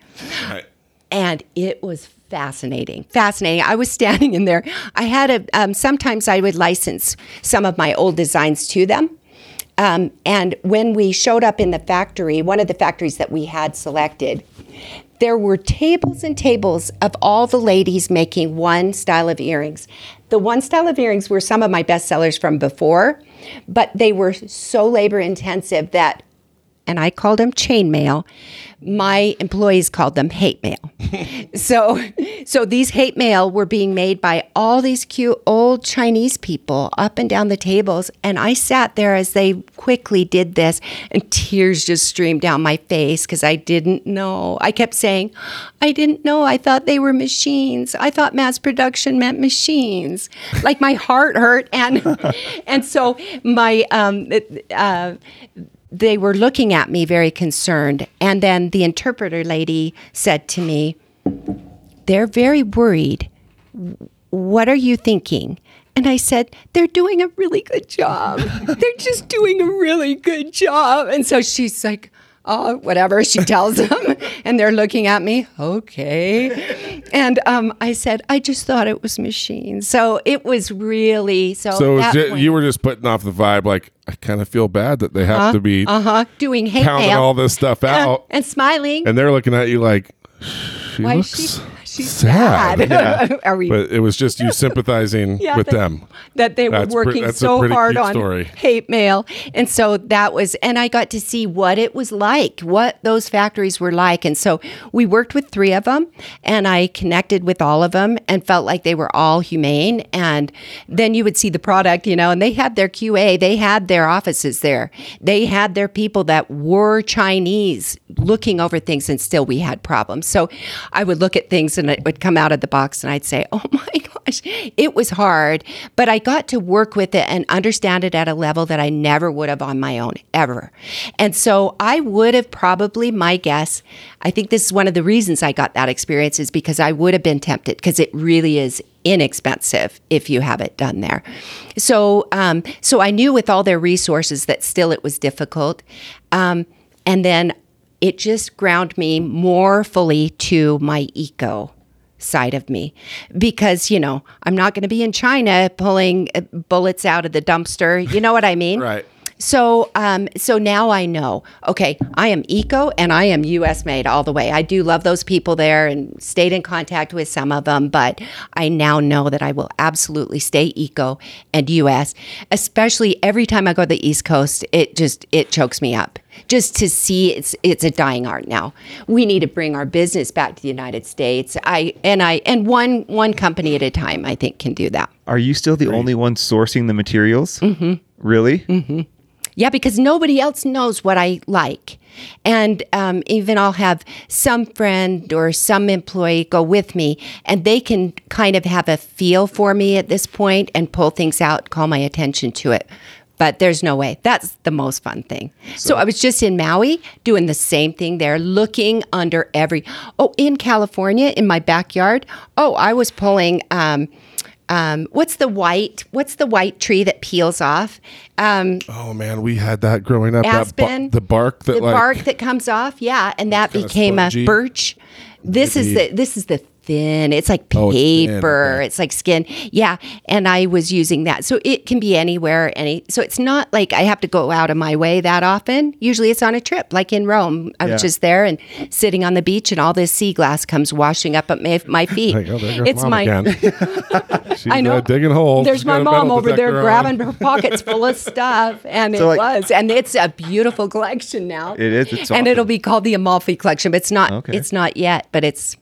Right. and it was fascinating fascinating i was standing in there i had a um, sometimes i would license some of my old designs to them um, and when we showed up in the factory one of the factories that we had selected there were tables and tables of all the ladies making one style of earrings. The one style of earrings were some of my best sellers from before but they were so labor intensive that and I called them chainmail. My employees called them hate mail. (laughs) so, so these hate mail were being made by all these cute old Chinese people up and down the tables, and I sat there as they quickly did this, and tears just streamed down my face because I didn't know. I kept saying, "I didn't know. I thought they were machines. I thought mass production meant machines." Like my heart hurt, and (laughs) and so my um, uh, they were looking at me very concerned. And then the interpreter lady said to me, They're very worried. What are you thinking? And I said, They're doing a really good job. They're just doing a really good job. And so she's like, oh, whatever she (laughs) tells them. and they're looking at me, okay. And um, I said, I just thought it was machines. So it was really so. So it that ju- point- you were just putting off the vibe, like I kind of feel bad that they have to be uh huh, doing hate pounding mail all this stuff (laughs) out, and smiling. and they're looking at you like she Why looks she? She's sad. sad. (laughs) Are we? But it was just you sympathizing (laughs) Yeah, with that- them. that they were That's pre- working that's a so hard on story. hate mail. And so that was, and I got to see what it was like, what those factories were like. And so we worked with three of them and I connected with all of them and felt like they were all humane. And then you would see the product, you know, and they had their QA, they had their offices there, they had their people that were Chinese looking over things, and still we had problems. So I would look at things and it would come out of the box and I'd say, (laughs) oh my gosh, it was hard, but I got to work with it and understand it at a level that I never would have on my own ever. And so I would have probably, my guess, I think this is one of the reasons I got that experience is because I would have been tempted because it really is inexpensive if you have it done there. So, um, so I knew with all their resources that still it was difficult. Um, and then it just ground me more fully to my eco side of me. Because you know i'm not going to be in china pulling uh, bullets out of the dumpster. You know what i mean? (laughs) Right. So um so now i know okay i am eco and i am us made all the way i do love those people there and stayed in contact with some of them but i now know that i will absolutely stay eco and us especially every time i go to the east coast it just it chokes me up just to see it's it's a dying art now. We need to bring our business back to the United States. I and I and one one company at a time I think can do that. Are you still the only one sourcing the materials? Mm-hmm. Really? Yeah, because nobody else knows what I like. And um, even I'll have some friend or some employee go with me, and they can kind of have a feel for me at this point and pull things out, call my attention to it. But there's no way. That's the most fun thing. So, I was just in Maui doing the same thing there, looking under every. Oh, in California, in my backyard. Oh, I was pulling. Um, um, what's the white? What's the white tree that peels off? Um, Oh man, we had that growing up. That Aspen, the bark that the like bark that comes off, yeah, and that became a birch. This is the this is the thin. It's like Oh, it's thin, paper. okay. It's like skin. Yeah, and I was using that, so it can be anywhere. Any so it's not like I have to go out of my way that often. Usually, it's on a trip, like in Rome. I was just there and sitting on the beach, and all this sea glass comes washing up at my, my (laughs) feet. Like, oh, there it's mom my again. (laughs) She's I know. Uh, digging holes. There's She's my mom over there on. grabbing her pockets full of stuff, and So, it like- was, and it's a beautiful (laughs) collection now. It is, it's and awesome. it'll be called the Amalfi collection. But it's not. Okay. It's not yet, but it's.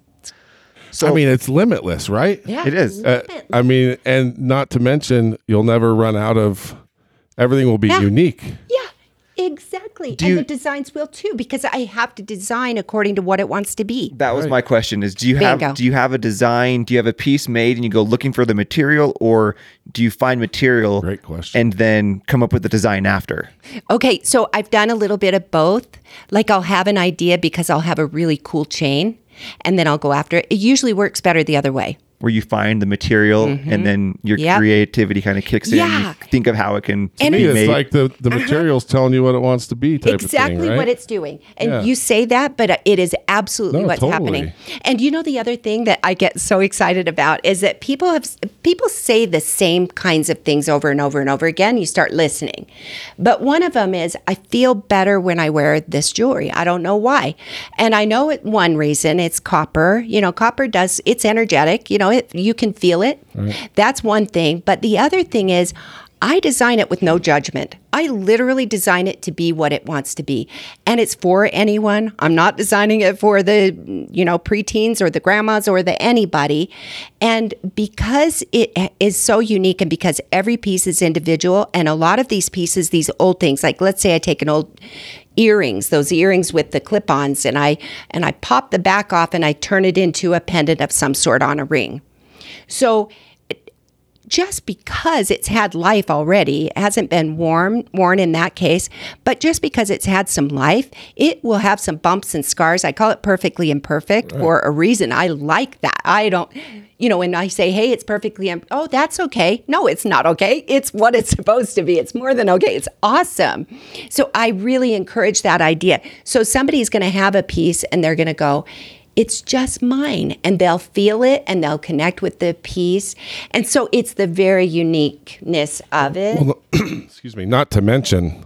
So I mean, it's limitless, right? Yeah, It is. Uh, I mean, and not to mention, you'll never run out of. Everything will be Yeah. unique. yeah, exactly. Do and you- the designs will too, because I have to design according to what it wants to be. that was Right. my question: Is do you have Bingo. do you have a design? Do you have a piece made and you go looking for the material, or do you find material Great question. and then come up with the design after? Okay, so I've done a little bit of both. Like I'll have an idea because I'll have a really cool chain, and then I'll go after it. It usually works better the other way. Where you find the material and then your Mm-hmm. Yep. creativity kind of kicks in. You think of how it can And be Me, made. it's like the the material's telling you what it wants to be. Type exactly of thing, right? what it's doing. And Yeah. you say that, but it is absolutely No, what's totally. happening. And you know the other thing that I get so excited about is that people have people say the same kinds of things over and over and over again. You start listening. But one of them is I feel better when I wear this jewelry. I don't know why. And I know it one reason it's copper. You know, copper does it's energetic, you know, it you can feel it. That's one thing, but the other thing is I design it with no judgment. I literally design it to be what it wants to be. And it's for anyone. I'm not designing it for the, you know, preteens or the grandmas or the anybody. And because it is so unique and because every piece is individual and a lot of these pieces, these old things, like let's say I take an old earrings, those earrings with the clip-ons and I and I pop the back off and I turn it into a pendant of some sort on a ring. So just because it's had life already, it hasn't been worn worn in that case, but just because it's had some life, it will have some bumps and scars. I call it perfectly imperfect for a reason. I like that. I don't, you know, when I say, "Hey, it's perfectly," im- oh, that's okay. No, it's not okay. It's what it's (laughs) supposed to be. It's more than okay. It's awesome. So I really encourage that idea. So somebody's going to have a piece and they're going to go it's just mine and they'll feel it and they'll connect with the piece and so it's the very uniqueness of it (clears throat) excuse me not to mention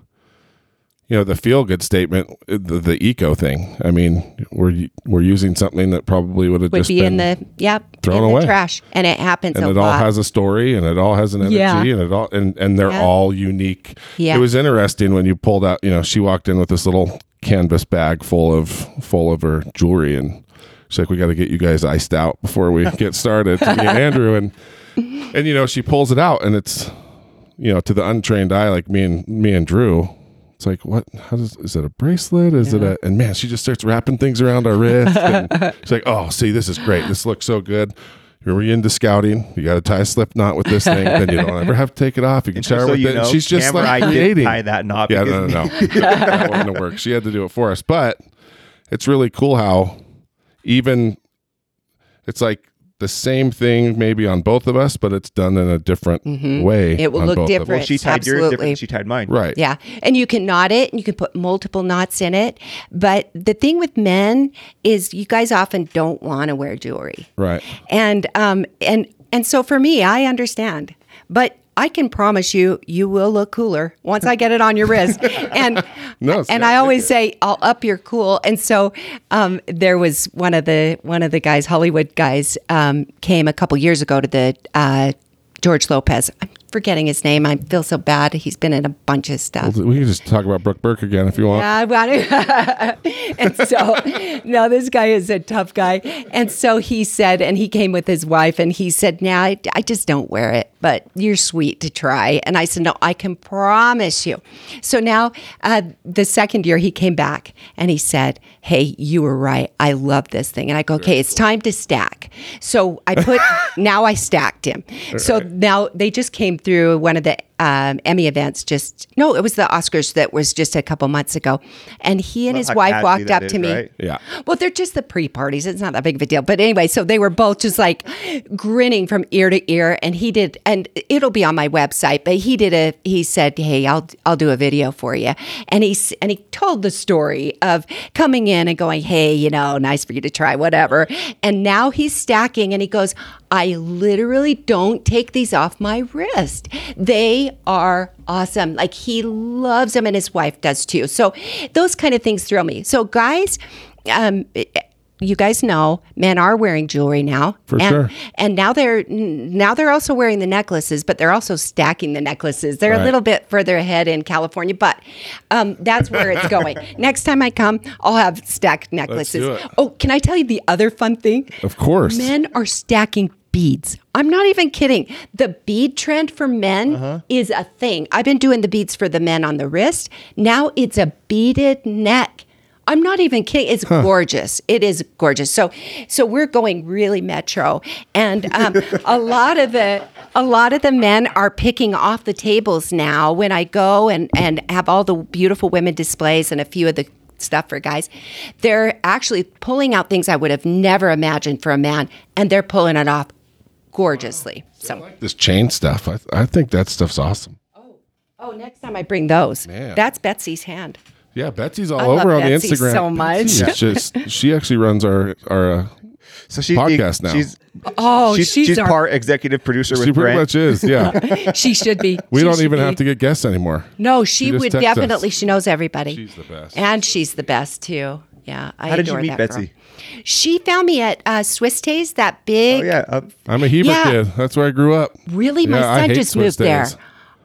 you know the feel good statement the, the eco thing i mean we're we're using something that probably would have would just be been in the yep thrown in away. the trash and it happens and a it all has a story and it all has an energy Yeah. and it all and, and they're Yeah. all unique Yeah. it was interesting when you pulled out you know she walked in with this little canvas bag full of full of her jewelry and she's like we got to get you guys iced out before we get started me and andrew and and you know she pulls it out and it's you know to the untrained eye like me and me and drew it's like what? How does is it a bracelet? Is it a and man she just starts wrapping things around our wrist and (laughs) she's like oh see this is great. This looks so good. You're into scouting. You got to tie a slip knot with this thing. Then you don't ever have to take it off. You can shower so with it. Know, she's just like I did creating. tie that knot. yeah no no no. (laughs) That wasn't gonna work. She had to do it for us. But it's really cool how even it's like the same thing maybe on both of us but it's done in a different way Mm-hmm. It will look both of us. different. Well, she tied yours Absolutely. different she tied mine. right Yeah. And you can knot it and you can put multiple knots in it. But the thing with men is you guys often don't want to wear jewelry. right And um and and so for me, I understand. But I can promise you, you will look cooler once I get it on your wrist. (laughs) And No, and I always say, I'll up your cool. And so um, there was one of the one of the guys, Hollywood guys, um, came a couple years ago to the uh, George Lopez. I'm forgetting his name. I feel so bad. He's been in a bunch of stuff. we can just talk about brooke burke again if you want Yeah, I want to. (laughs) and so, no, this guy is a tough guy. And so he said, and he came with his wife, and he said, "Now I, I just don't wear it, but you're sweet to try." And I said, "No, I can promise you." So now, uh, the second year he came back, and he said, "Hey, you were right. I love this thing." And I go, "Okay, it's time to stack." So I put. (laughs) now I stacked him. So now they just came through one of the um, Emmy events. Just no, it was the Oscars that was just a couple months ago, and he and Love his wife walked up is, to me. right? Yeah. Well, they're just the pre-parties. It's not that big of a deal. But anyway, so they were both just like grinning from ear to ear, and he did, and it'll be on my website. But he did a. He said, "Hey, I'll I'll do a video for you," and he and he told the story of coming in and going, "Hey, you know, nice for you to try, whatever." And now he's stacking, and he goes, "I literally don't take these off my wrist. They are awesome. Like he loves them, and his wife does too. So those kind of things thrill me. So guys, um, you guys know men are wearing jewelry now For and, sure. and now they're now they're also wearing the necklaces but they're also stacking the necklaces they're Right. a little bit further ahead in california but um, that's where it's going (laughs) next time i come i'll have stacked necklaces oh can i tell you the other fun thing Of course. men are stacking beads. I'm not even kidding. The bead trend for men Uh-huh. is a thing. I've been doing the beads for the men on the wrist. Now it's a beaded neck. I'm not even kidding. It's gorgeous. It is gorgeous. So, so we're going really metro, and um, (laughs) a lot of the a lot of the men are picking off the tables now. When I go and and have all the beautiful women displays and a few of the stuff for guys, they're actually pulling out things I would have never imagined for a man, and they're pulling it off gorgeously. So, this chain stuff I, I think that stuff's awesome oh, next time I bring those, Man. that's Betsy's hand. Yeah betsy's all I love over on the Betsy instagram so much. It's (laughs) just she actually runs our our uh, So she's Podcast now. She's Oh, she's, she's, she's our- part executive producer with she pretty Brent. much is yeah (laughs) she should be. we She don't even be. have to get guests anymore No, she, She would texts us. definitely. She knows everybody. She's the best. and she's the best too. Yeah, I How did you adore meet that girl. Betsy? She found me at uh, Swiss Days, that big. Oh yeah, uh, i'm a heber Yeah. kid that's where i grew up Really, my Yeah, I son hate just Swiss moved there.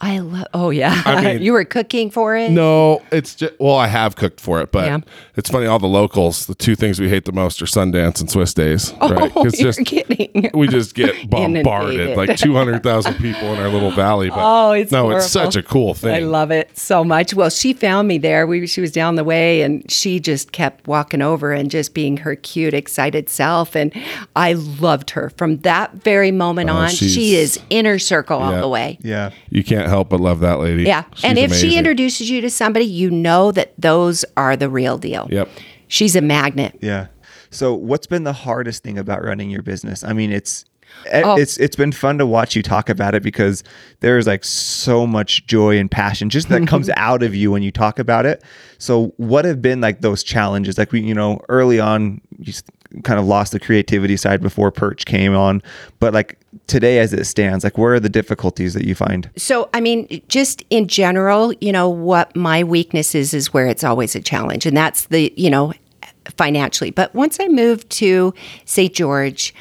Days. I love. Oh yeah, I (laughs) mean- you were cooking for it. No, it's just well, I have cooked for it, but Yeah. it's funny. All the locals, the two things we hate the most are Sundance and Swiss days. Oh, right? Oh, It's you're just kidding. we just get (laughs) bombarded, like two hundred thousand people in our little valley. But Oh, it's no, it's such a cool thing. I love it so much. Well, she found me there. We she was down the way, and she just kept walking over and just being her cute, excited self. And I loved her from that very moment uh, on. She Oh, she's- is inner circle all the way. Yeah. You can't help but love that lady. Yeah. She's and if amazing. she introduces you to somebody, you know that those are the real deal. Yep. She's a magnet. Yeah. So, what's been the hardest thing about running your business? I mean, it's eh, Oh. it's it's been fun to watch you talk about it because there's like so much joy and passion just that comes (laughs) out of you when you talk about it. So, what have been like those challenges? Like we, you know, early on, you s- kind of lost the creativity side before Perch came on, but like today as it stands, like where are the difficulties that you find? So, I mean, just in general, you know, what my weakness is, is where it's always a challenge. And that's the, you know, financially. But once I moved to St. George,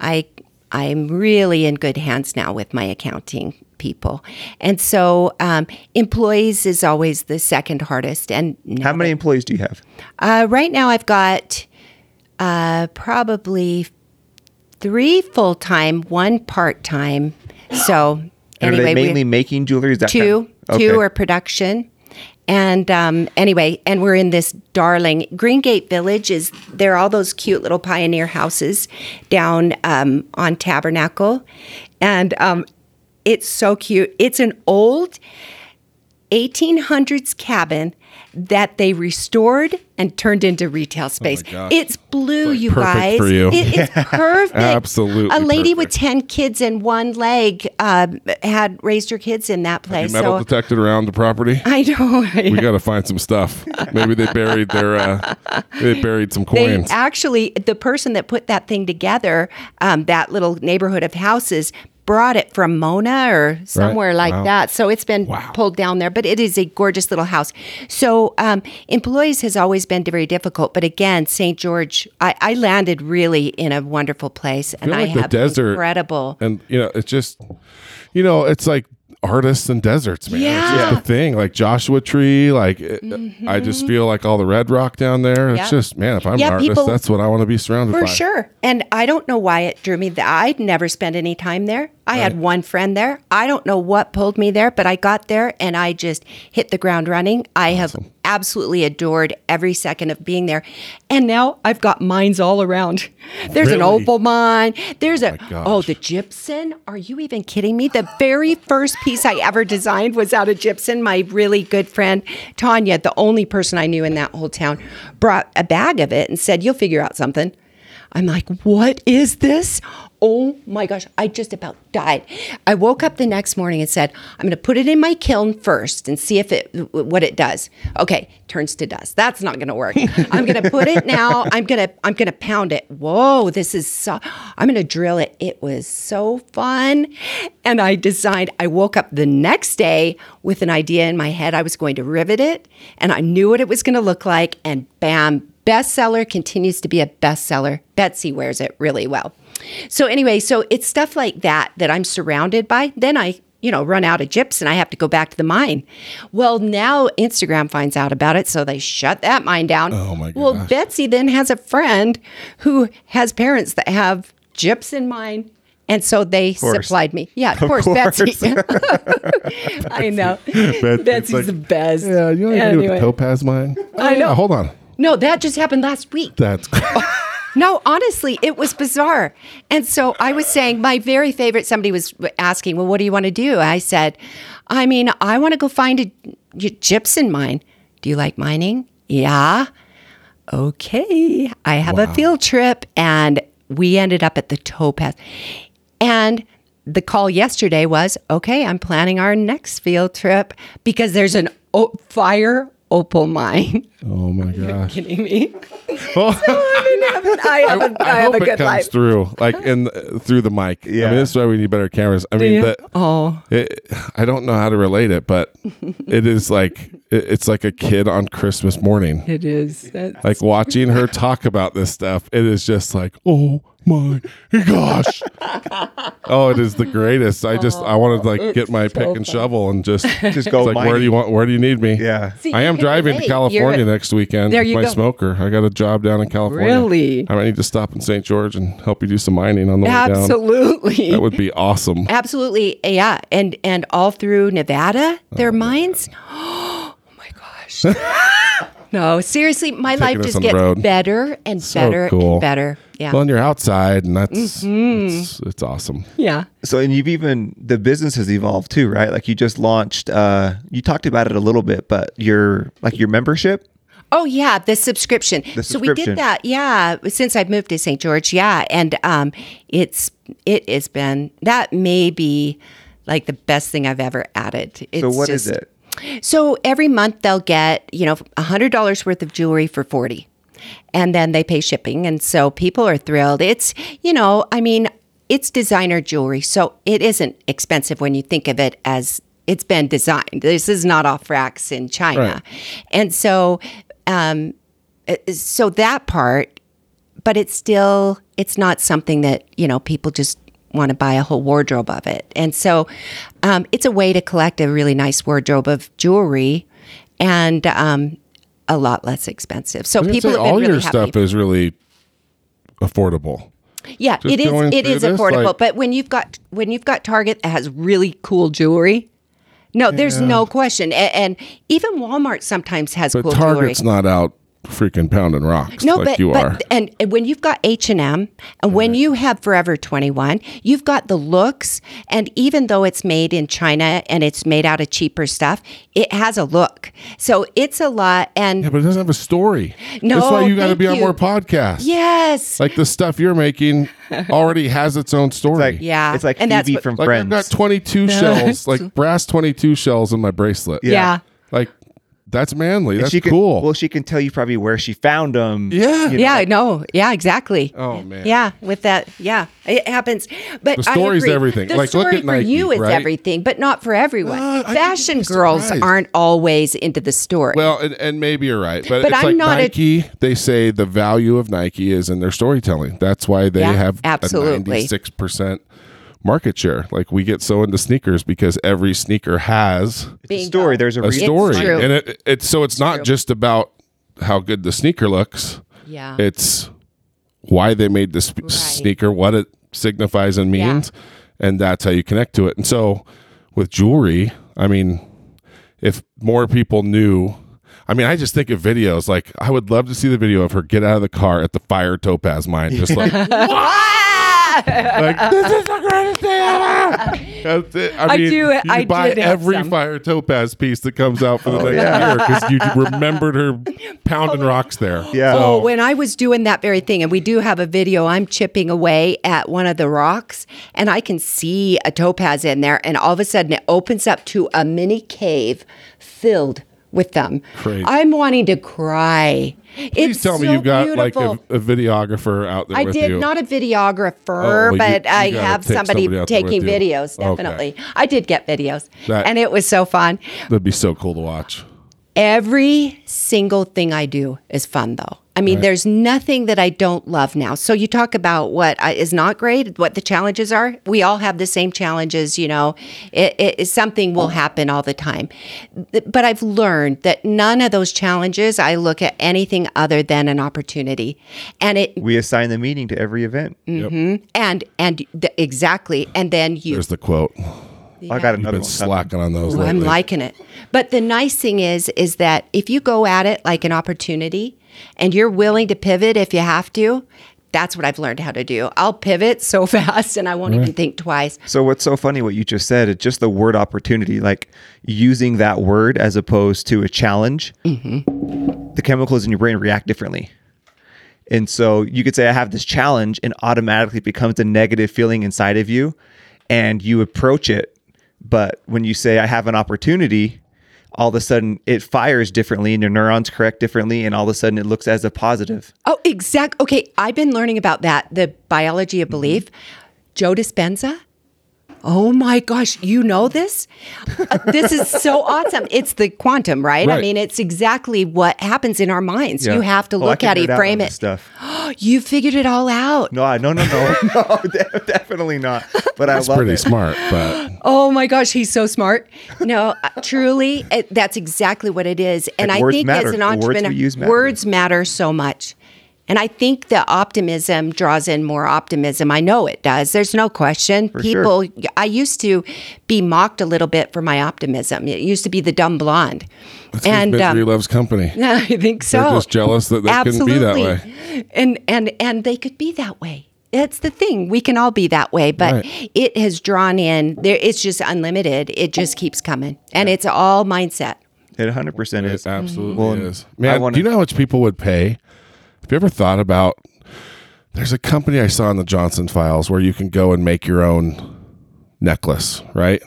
I, I'm really in good hands now with my accounting people. And so, um, employees is always the second hardest. And How many employees do you have? uh, right now, I've got uh, probably three full time, one part time. So And anyway, are they mainly making jewelry? Is that two, kind two Okay. are production. And um, anyway, and we're in this darling Green Gate Village. Is there are all those cute little pioneer houses down um, on Tabernacle, and um, it's so cute. It's an old 1800s cabin that they restored and turned into retail space. gosh. it's blue, you perfect guys. for you. It- it's (laughs) perfect. Absolutely A lady with 10 kids and one leg um, had raised her kids in that place. metal so detected around the property. I know. (laughs) We got to find some stuff. Maybe they buried their uh, they buried some They coins. actually, the person that put that thing together, um, that little neighborhood of houses, brought it from Mona or somewhere like Wow. that. So it's been Wow. pulled down there, but it is a gorgeous little house. So um, employees has always been very difficult. But again, St. George, I, I landed really in a wonderful place, and I like the have desert- incredible. and you know, it's just you know, it's like artists and deserts, man. It's just the thing. Like Joshua Tree, like it, I just feel like all the red rock down there. It's Yep. just man, if I'm Yeah, an artist, people- that's what I want to be surrounded For by. sure. And I don't know why it drew me. I'd never spent any time there. I had one friend there. I don't know what pulled me there, but I got there and I just hit the ground running. I have absolutely adored every second of being there. And now I've got mines all around. (laughs) There's an opal mine. There's a oh, oh, the gypsum. Are you even kidding me? The very first piece I ever designed was out of gypsum. My really good friend Tanya, the only person I knew in that whole town, brought a bag of it and said, "You'll figure out something." I'm like, what is this? Oh my gosh, I just about died. I woke up the next morning and said, I'm going to put it in my kiln first and see if it what it does. Okay, turns to dust. That's not going to work. (laughs) I'm going to put it now. I'm going to I'm going to pound it. Whoa, this is so I'm going to drill it. It was so fun. And I designed I woke up the next day with an idea in my head. I was going to rivet it and I knew what it was going to look like and bam, bestseller continues to be a bestseller. Betsy wears it really well. So anyway, so it's stuff like that that I'm surrounded by. Then I, you know, run out of gypsum and I have to go back to the mine. Well, now Instagram finds out about it, so they shut that mine down. Oh, my Well. Betsy then has a friend who has parents that have gypsum in mine. And so they supplied me. Yeah, of, course, course. Betsy. (laughs) (laughs) I know. Betsy's like- the best. Yeah, you know what I do with Anyway. the topaz mine? I Oh, know. yeah, hold on. No, that just happened last week. That's (laughs) No, honestly, it was bizarre. And so I was saying, my very favorite, somebody was asking, well, what do you want to do? I said, I mean, I want to go find a gy- gypsum mine. Do you like mining? Yeah. Okay. I have a field trip. And we ended up at the Topaz. And the call yesterday was, okay, I'm planning our next field trip because there's an o- fire opal mine. oh my gosh. kidding me? (laughs) Oh, (laughs) I have a, I I have hope a it good comes life. through, like in uh, through the mic. Yeah. I mean, this is why we need better cameras. I mean, you? the, Oh. it, I don't know how to relate it, but (laughs) it is like it, it's like a kid on Christmas morning. It is. That's, Like watching her talk about this stuff, it is just like, oh my gosh. oh, it is the greatest. I just I want to like oh, get my pick and shovel and just (laughs) Just go It's like where do you want where do you need me? Yeah. See, I am driving hey, to California you're- next weekend There with you my go. smoker. I got a job down in California. Really? I might need to stop in St. George and help you do some mining on the way down. Absolutely. That would be awesome. Absolutely. Yeah. And and all through Nevada, their oh, mines. (gasps) Oh my gosh. (laughs) no, seriously, my life just gets better and So better cool. and better. Yeah. Well, and you're outside, and that's Mm-hmm. it's, it's awesome. yeah. So, and you've even the business has evolved too, right? Like you just launched. uh You talked about it a little bit, but your like your membership. Oh yeah, the subscription. The subscription. So we did that. Yeah, since I've moved to St. George. Yeah, and um, it's it has been that may be like the best thing I've ever added. It's So what is just- it? So every month they'll get you know a hundred dollars worth of jewelry for forty, and then they pay shipping, and so people are thrilled. It's you know I mean it's designer jewelry, so it isn't expensive when you think of it as it's been designed. This is not off racks in China, Right. and so um, uh, so that part, but it's still it's not something that you know people just want to buy a whole wardrobe of it, and so um, it's a way to collect a really nice wardrobe of jewelry, and um, a lot less expensive. So I was gonna people say, have been all really your happy. stuff is really affordable. yeah, just it is. It is affordable, like- but when you've got when you've got Target that has really cool jewelry. No, there's no question, and, and even Walmart sometimes has But cool jewelry. Target's not out freaking pounding rocks No, like but, you but are. and, and when you've got H and M, and when you have Forever Twenty One, you've got the looks. And even though it's made in China and it's made out of cheaper stuff, it has a look. So it's a lot. And Yeah, but it doesn't have a story. No, That's why you got to be on you. more podcasts. yes, Like the stuff you're making (laughs) already has its own story. Like Yeah, it's like and that's what- from Like Friends. I've got 22 (laughs) shells, like (laughs) brass 22 shells in my bracelet. yeah. Like that's manly. That's she can, cool. Well, she can tell you probably where she found them. Yeah. you know, Yeah, no, yeah, exactly. Oh, man. yeah, with that, yeah, it happens. But The I story's agree. everything. The Like, look story at for Nike, you is right? everything, but not for everyone. Uh, Fashion girls surprised. aren't always into the story. Well, and, and maybe you're right, but, But it's I'm like not a- Nike. they say the value of Nike is in their storytelling. That's why they Yeah, have absolutely. a 96 percent market share. Like we get so into sneakers because every sneaker has a story. There's a a story, true. and it, it's so it's, not true. just about how good the sneaker looks. yeah, It's why they made this sneaker, what it signifies and Yeah. means, and that's how you connect to it. And so with jewelry, I mean, if more people knew, I mean, I just think of videos like I would love to see the video of her get out of the car at the fire topaz mine, just like, (laughs) like (laughs) this is the greatest day ever. That's it. I, I mean, do- You I buy did every some. fire topaz piece that comes out for the Oh, next year because you remembered her (laughs) pounding rocks there. (gasps) Yeah. So- Oh, when I was doing that very thing, and we do have a video, I'm chipping away at one of the rocks, and I can see a topaz in there, and all of a sudden it opens up to a mini cave filled with them. Crazy. I'm wanting to cry. Please it's tell me so you've got beautiful. like a, a videographer out there I did you. not a videographer, Oh, well, but you I have somebody, somebody taking you. videos. Okay. Definitely, I did get videos, That- and it was so fun. That'd be so cool to watch. Every single thing I do is fun, though. I mean, there's nothing that I don't love now. So you talk about what uh, is not great, what the challenges are. We all have the same challenges, you know. It, it, something will happen all the time, but I've learned that none of those challenges I look at anything other than an opportunity, and it we assign the meaning to every event. Mm-hmm. and and the, exactly, and then you There's the quote. I got You've another been one. slacking on those Ooh, I'm liking it. But the nice thing is, is that if you go at it like an opportunity and you're willing to pivot if you have to, that's what I've learned how to do. I'll pivot so (laughs) fast and I won't even think twice. So what's so funny what you just said? It's just the word opportunity, like using that word as opposed to a challenge. Mm-hmm. The chemicals in your brain react differently. And so you could say, I have this challenge, and automatically it becomes a negative feeling inside of you, and you approach it. But when you say, I have an opportunity, all of a sudden it fires differently and your neurons correct differently, and all of a sudden it looks as a positive. Oh, exact. Okay, I've been learning about that, the biology of belief. Mm-hmm. Joe Dispenza. Oh my gosh, you know this? Uh, this is so (laughs) awesome. It's the quantum, right? I mean, it's exactly what happens in our minds. Yeah. You have to Oh, look at it, frame it. Stuff. (gasps) You figured it all out. No, I- no, no, no, (laughs) (laughs) no, de- definitely not. But I It's love pretty it. smart, but Oh my gosh, he's so smart. No, uh, truly, it, that's exactly what it is. And Like, I think matter. as an The words entrepreneur, use matter. words matter so much. And I think the optimism draws in more optimism. I know it does. There's no question. sure. People, I used to be mocked a little bit for my optimism. It used to be the dumb blonde. that's 'cause and misery um, loves company. Yeah, (laughs) I think so. They're just jealous that they couldn't be that way. And and and they could be that way. That's the thing. We can all be that way, but Right. it has drawn in there it's just unlimited. It just keeps coming. And it's all mindset. It 100 percent is. It absolutely Well, is. I Man, wanna- do you know how much people would pay? Have you ever thought about? There's a company I saw in the Johnson files where you can go and make your own necklace, right?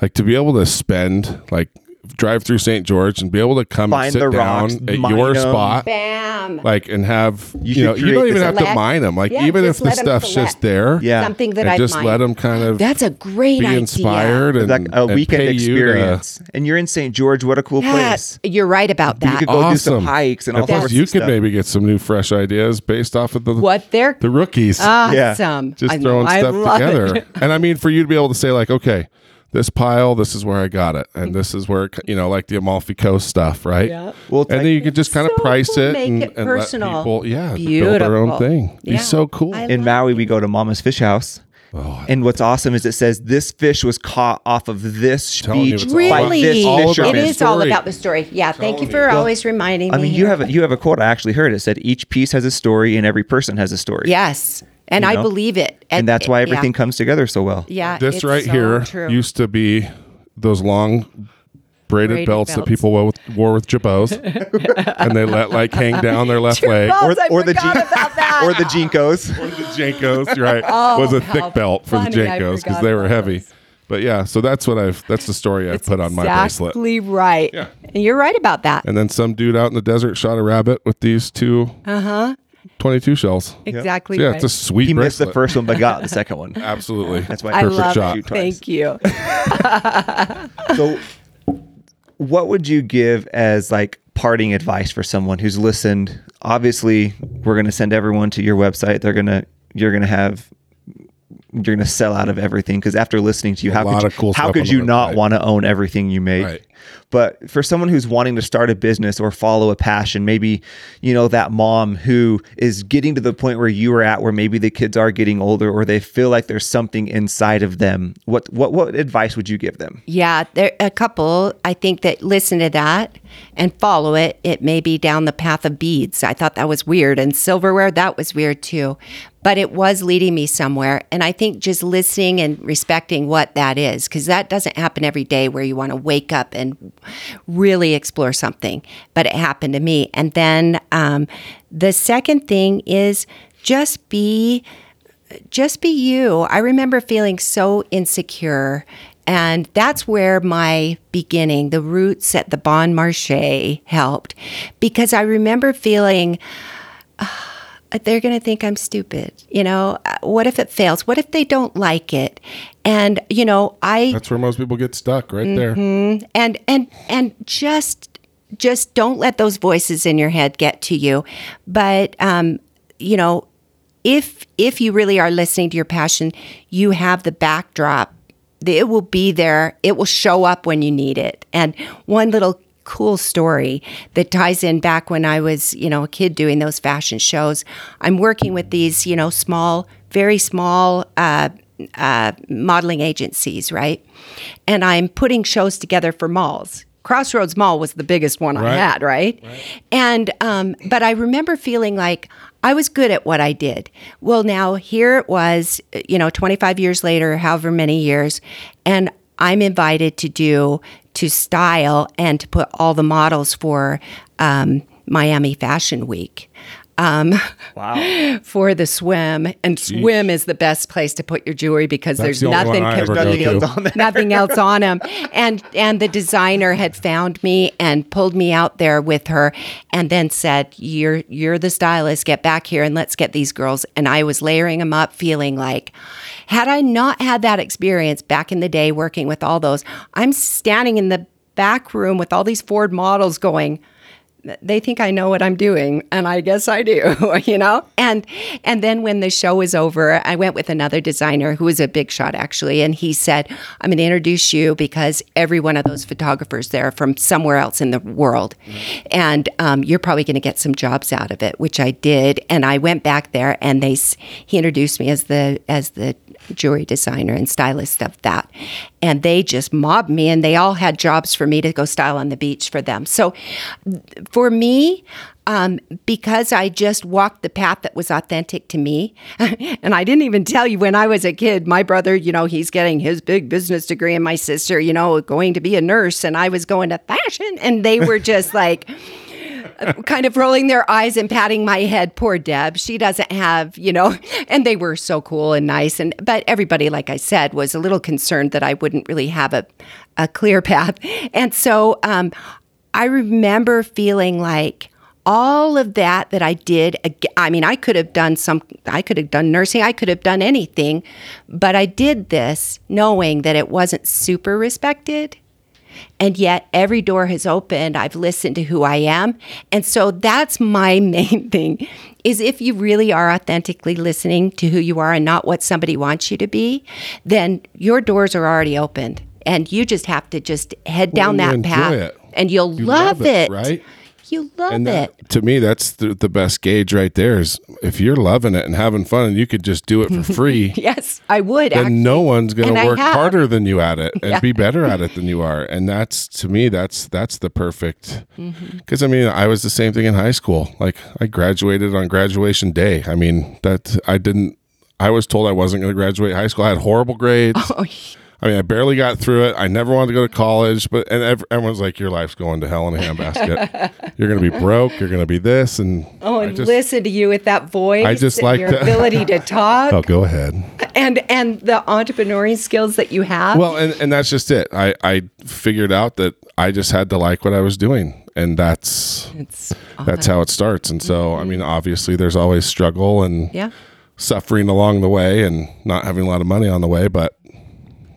Like to be able to spend like drive through St. George and be able to come Find and sit the down rocks, at your your 'em. spot, Bam. like and have you, should know you don't even this- have to mine them. Like Yeah, even if the let 'em stuff's just there, Yeah. Something that I just mind. let them kind of That's a great be idea. inspired and like a weekend pay you to- experience, and you're in St. George. What a cool Yeah, place! you're right about You that. could go do some awesome. hikes and all And plus sorts you could maybe get some new fresh ideas based off of the what they're the rookies. awesome. just throwing stuff together. And I mean, for you to be able to say like, okay, this pile, this is where I got it, and mm-hmm. this is where it, you know, like the Amalfi Coast stuff, right? Yeah. Well, and like- then you can just kind of So price cool. it Make and, it and personal. let people, yeah, build their own Beautiful. thing. Be so cool. I in Maui, we go to Mama's Fish House. Oh, And what's awesome is it says this fish was caught off of this Telling you beach it's by Really, this all about fisherman. it is all about the story. Yeah, thank you for you. always reminding I me. I mean, you have a, you have a quote I actually heard. It said each piece has a story and every person has a story. yes, and You I believe it, and that's why yeah. everything comes together so well. Yeah, this it's right so here true. used to be those long braided, Braided belts, that people wore with, wore with jabos, (laughs) and they let like hang down their left leg. Or, I or the forgot Jin- about that. or the JNCOs. (laughs) Or the Jankos, you're right? Oh, was a thick belt for the funny, I Jankos because they were heavy. those. But yeah, so that's what I've. That's the story I've put on my bracelet. Exactly right. Yeah. And you're right about that. And then some dude out in the desert shot a rabbit with these two Uh huh. 22 shells. Exactly So yeah, right. it's a sweet He missed the first one, but got the second one. (laughs) Absolutely. That's my I perfect love shot. it. Thank you. (laughs) So, what would you give as like parting advice for someone who's listened? Obviously, we're going to send everyone to your website. They're going to you're going to have you're going to sell out of everything because after listening to you, how could you, cool how could you not want to own everything you make? Right. But for someone who's wanting to start a business or follow a passion, maybe you know that mom who is getting to the point where you are at, where maybe the kids are getting older, or they feel like there's something inside of them. What what what advice would you give them? Yeah, there a couple I think that listen to that and follow it. It may be down the path of beads. I thought that was weird and silverware that was weird too. But it was leading me somewhere and I think just listening and respecting what that is cuz that doesn't happen every day where you want to wake up and really explore something. But it happened to me. And then um, the second thing is just be just be you. I remember feeling so insecure. And that's where my beginning, the roots at the Bon Marché helped because I remember feeling "Ah, they're going to think I'm stupid. You know, what if it fails? What if they don't like it? And, you know, I That's where most people get stuck right there. and and and just just don't let those voices in your head get to you but um you know if if you really are listening to your passion you have the backdrop it will be there it will show up when you need it and one little cool story that ties in back when I was, you know, a kid doing those fashion shows. I'm working with these, you know, small, very small uh, uh, modeling agencies, right? And I'm putting shows together for malls. Crossroads Mall was the biggest one I Right. had, right? And um, but I remember feeling like I was good at what I did. Well, now here it was, you know, 25 years later, however many years, and I'm invited to do to style and to put all the models for um, Miami Fashion Week. Um, Wow. (laughs) for the swim, and swim is the best place to put your jewelry because That's there's the nothing (laughs) Nothing else on there. nothing else on him. And and the designer had found me and pulled me out there with her and then said, "You're you're the stylist. Get back here and let's get these girls." And I was layering them up feeling like had I not had that experience back in the day working with all those, I'm standing in the back room with all these Ford models going, they think I know what I'm doing, and I guess I do, (laughs) you know. And and then when the show was over, I went with another designer who was a big shot actually, and he said, "I'm going to introduce you because every one of those photographers there are from somewhere else in the world, and um, you're probably going to get some jobs out of it," which I did. And I went back there, and they he introduced me as the as the jewelry designer and stylist of that. And they just mobbed me and they all had jobs for me to go style on the beach for them. So for me, um, because I just walked the path that was authentic to me. (laughs) and I didn't even tell you when I was a kid, my brother, you know, he's getting his big business degree, and my sister, you know, going to be a nurse, and I was going to fashion. And they were just (laughs) like, kind of rolling their eyes and patting my head. Poor Deb. She doesn't have, you know, (laughs) and they were so cool and nice. And but everybody, like I said, was a little concerned that I wouldn't really have a, a clear path. And so um, I remember feeling like all of that that I did. I mean, I could have done some. I could have done nursing. I could have done anything, but I did this knowing that it wasn't super respected and yet every door has opened i've listened to who i am and so that's my (laughs) main thing is if you really are authentically listening to who you are and not what somebody wants you to be then your doors are already opened and you just have to just head down you that path it. And you'll You love, love it, it, right? you love and it that, to me that's the, the best gauge right there is if you're loving it and having fun and you could just do it for (laughs) free yes i would then actually. no one's going to work harder than you at it (laughs) and Yeah. be better at it than you are and that's to me that's that's the perfect Mm-hmm. because i mean i was the same thing in high school like i graduated on graduation day i mean that i didn't i was told i wasn't going to graduate high school i had horrible grades (laughs) Oh, I mean, I barely got through it. I never wanted to go to college, but and ev- everyone's like, "Your life's going to hell in a handbasket. (laughs) You're going to be broke. You're going to be this." And oh I and just, listen to you with that voice I just and like your to- ability to (laughs) talk oh, go ahead. and and the entrepreneurial skills that you have Well, and, and that's just it. I, I figured out that I just had to like what I was doing, and that's it's that's how it starts. And so, I mm-hmm. mean, obviously, there's always struggle and yeah suffering along the way, and not having a lot of money on the way, but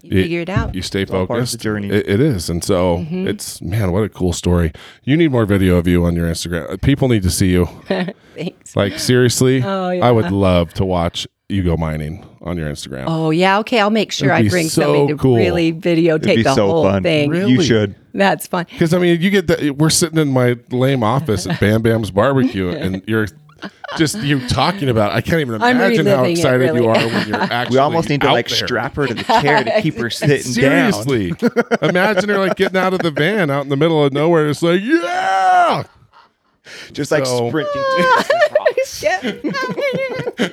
you figure it out You stay all part of the focused. journey. It, it is, and so Mm-hmm. it's man, what a cool story. You need more video of you on your Instagram. Uh, People need to see you. (laughs) thanks Like seriously, Oh, I would love to watch you go mining on your Instagram. Oh yeah, okay. I'll make sure I bring so somebody to cool. really videotape It'd be the so whole fun. thing. Really? You should. That's fun. Because I mean, you get that. We're sitting in my lame office at Bam Bam's barbecue, and (laughs) you're just you talking about. I can't even imagine how excited really. you are when you're (laughs) actually. We almost need to like there. strap her to the chair to keep her (laughs) sitting down. Seriously, imagine her like getting out of the van out in the middle of nowhere. It's like, yeah. Just like So- sprinting. (laughs) (laughs)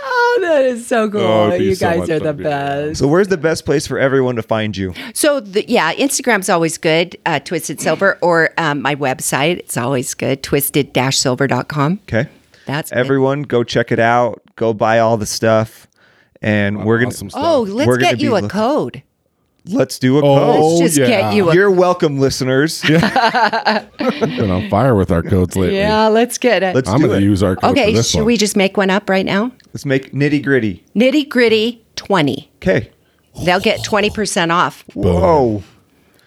oh, that is so cool. Oh, you so guys are fun the to be around. best. so where's the best place for everyone to find you? So the, yeah, Instagram's always good. Uh, Twisted Silver or um, my website. It's always good. Twisted-silver.com. Okay. That's good. Everyone go check it out. Go buy all the stuff. And we're gonna Awesome. Oh, let's get you a look- code. Let's do a Oh, code. Let's just yeah. get you a You're welcome, listeners. (laughs) been on fire with our codes lately. yeah. Let's get it. Let's I'm going to use our code okay, for this should one. we just make one up right now? Let's make nitty gritty. Nitty gritty twenty. Okay. They'll get twenty percent off Whoa.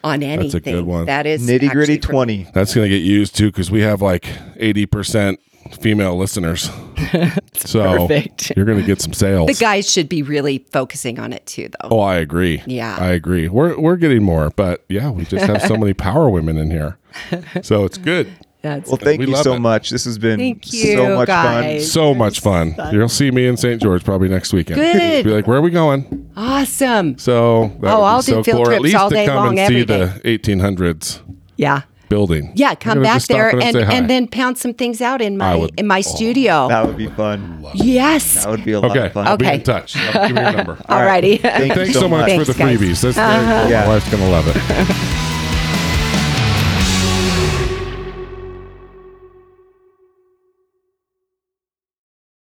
on anything. That's a good one. That is Nitty gritty actually for- 20. That's going to get used too because we have like 80% female listeners. (laughs) so Perfect. you're going to get some sales. The guys should be really focusing on it too, though. Oh, I agree. Yeah. I agree. We're we're getting more, but yeah, we just have so many (laughs) power women in here, so it's good. That's Well, thank We you so it. much. This has been you, so much guys. So much fun. You'll see me in St. George probably next weekend. Good. Be like, where are we going? awesome. So that Oh, would I'll do so field cool. Or at trips least all to day come long, and see every the 1800s Yeah. Building. Yeah, come back there in and, and then pound some things out in my would- in my studio. That would be fun. yes. That would be a lot Okay, of fun. I'll be Okay. in touch. Give me your number. (laughs) All right. Alrighty. Thank you Thanks so much Thanks, for the guys. freebies. That's very cool. Yeah. My wife's gonna love it. (laughs)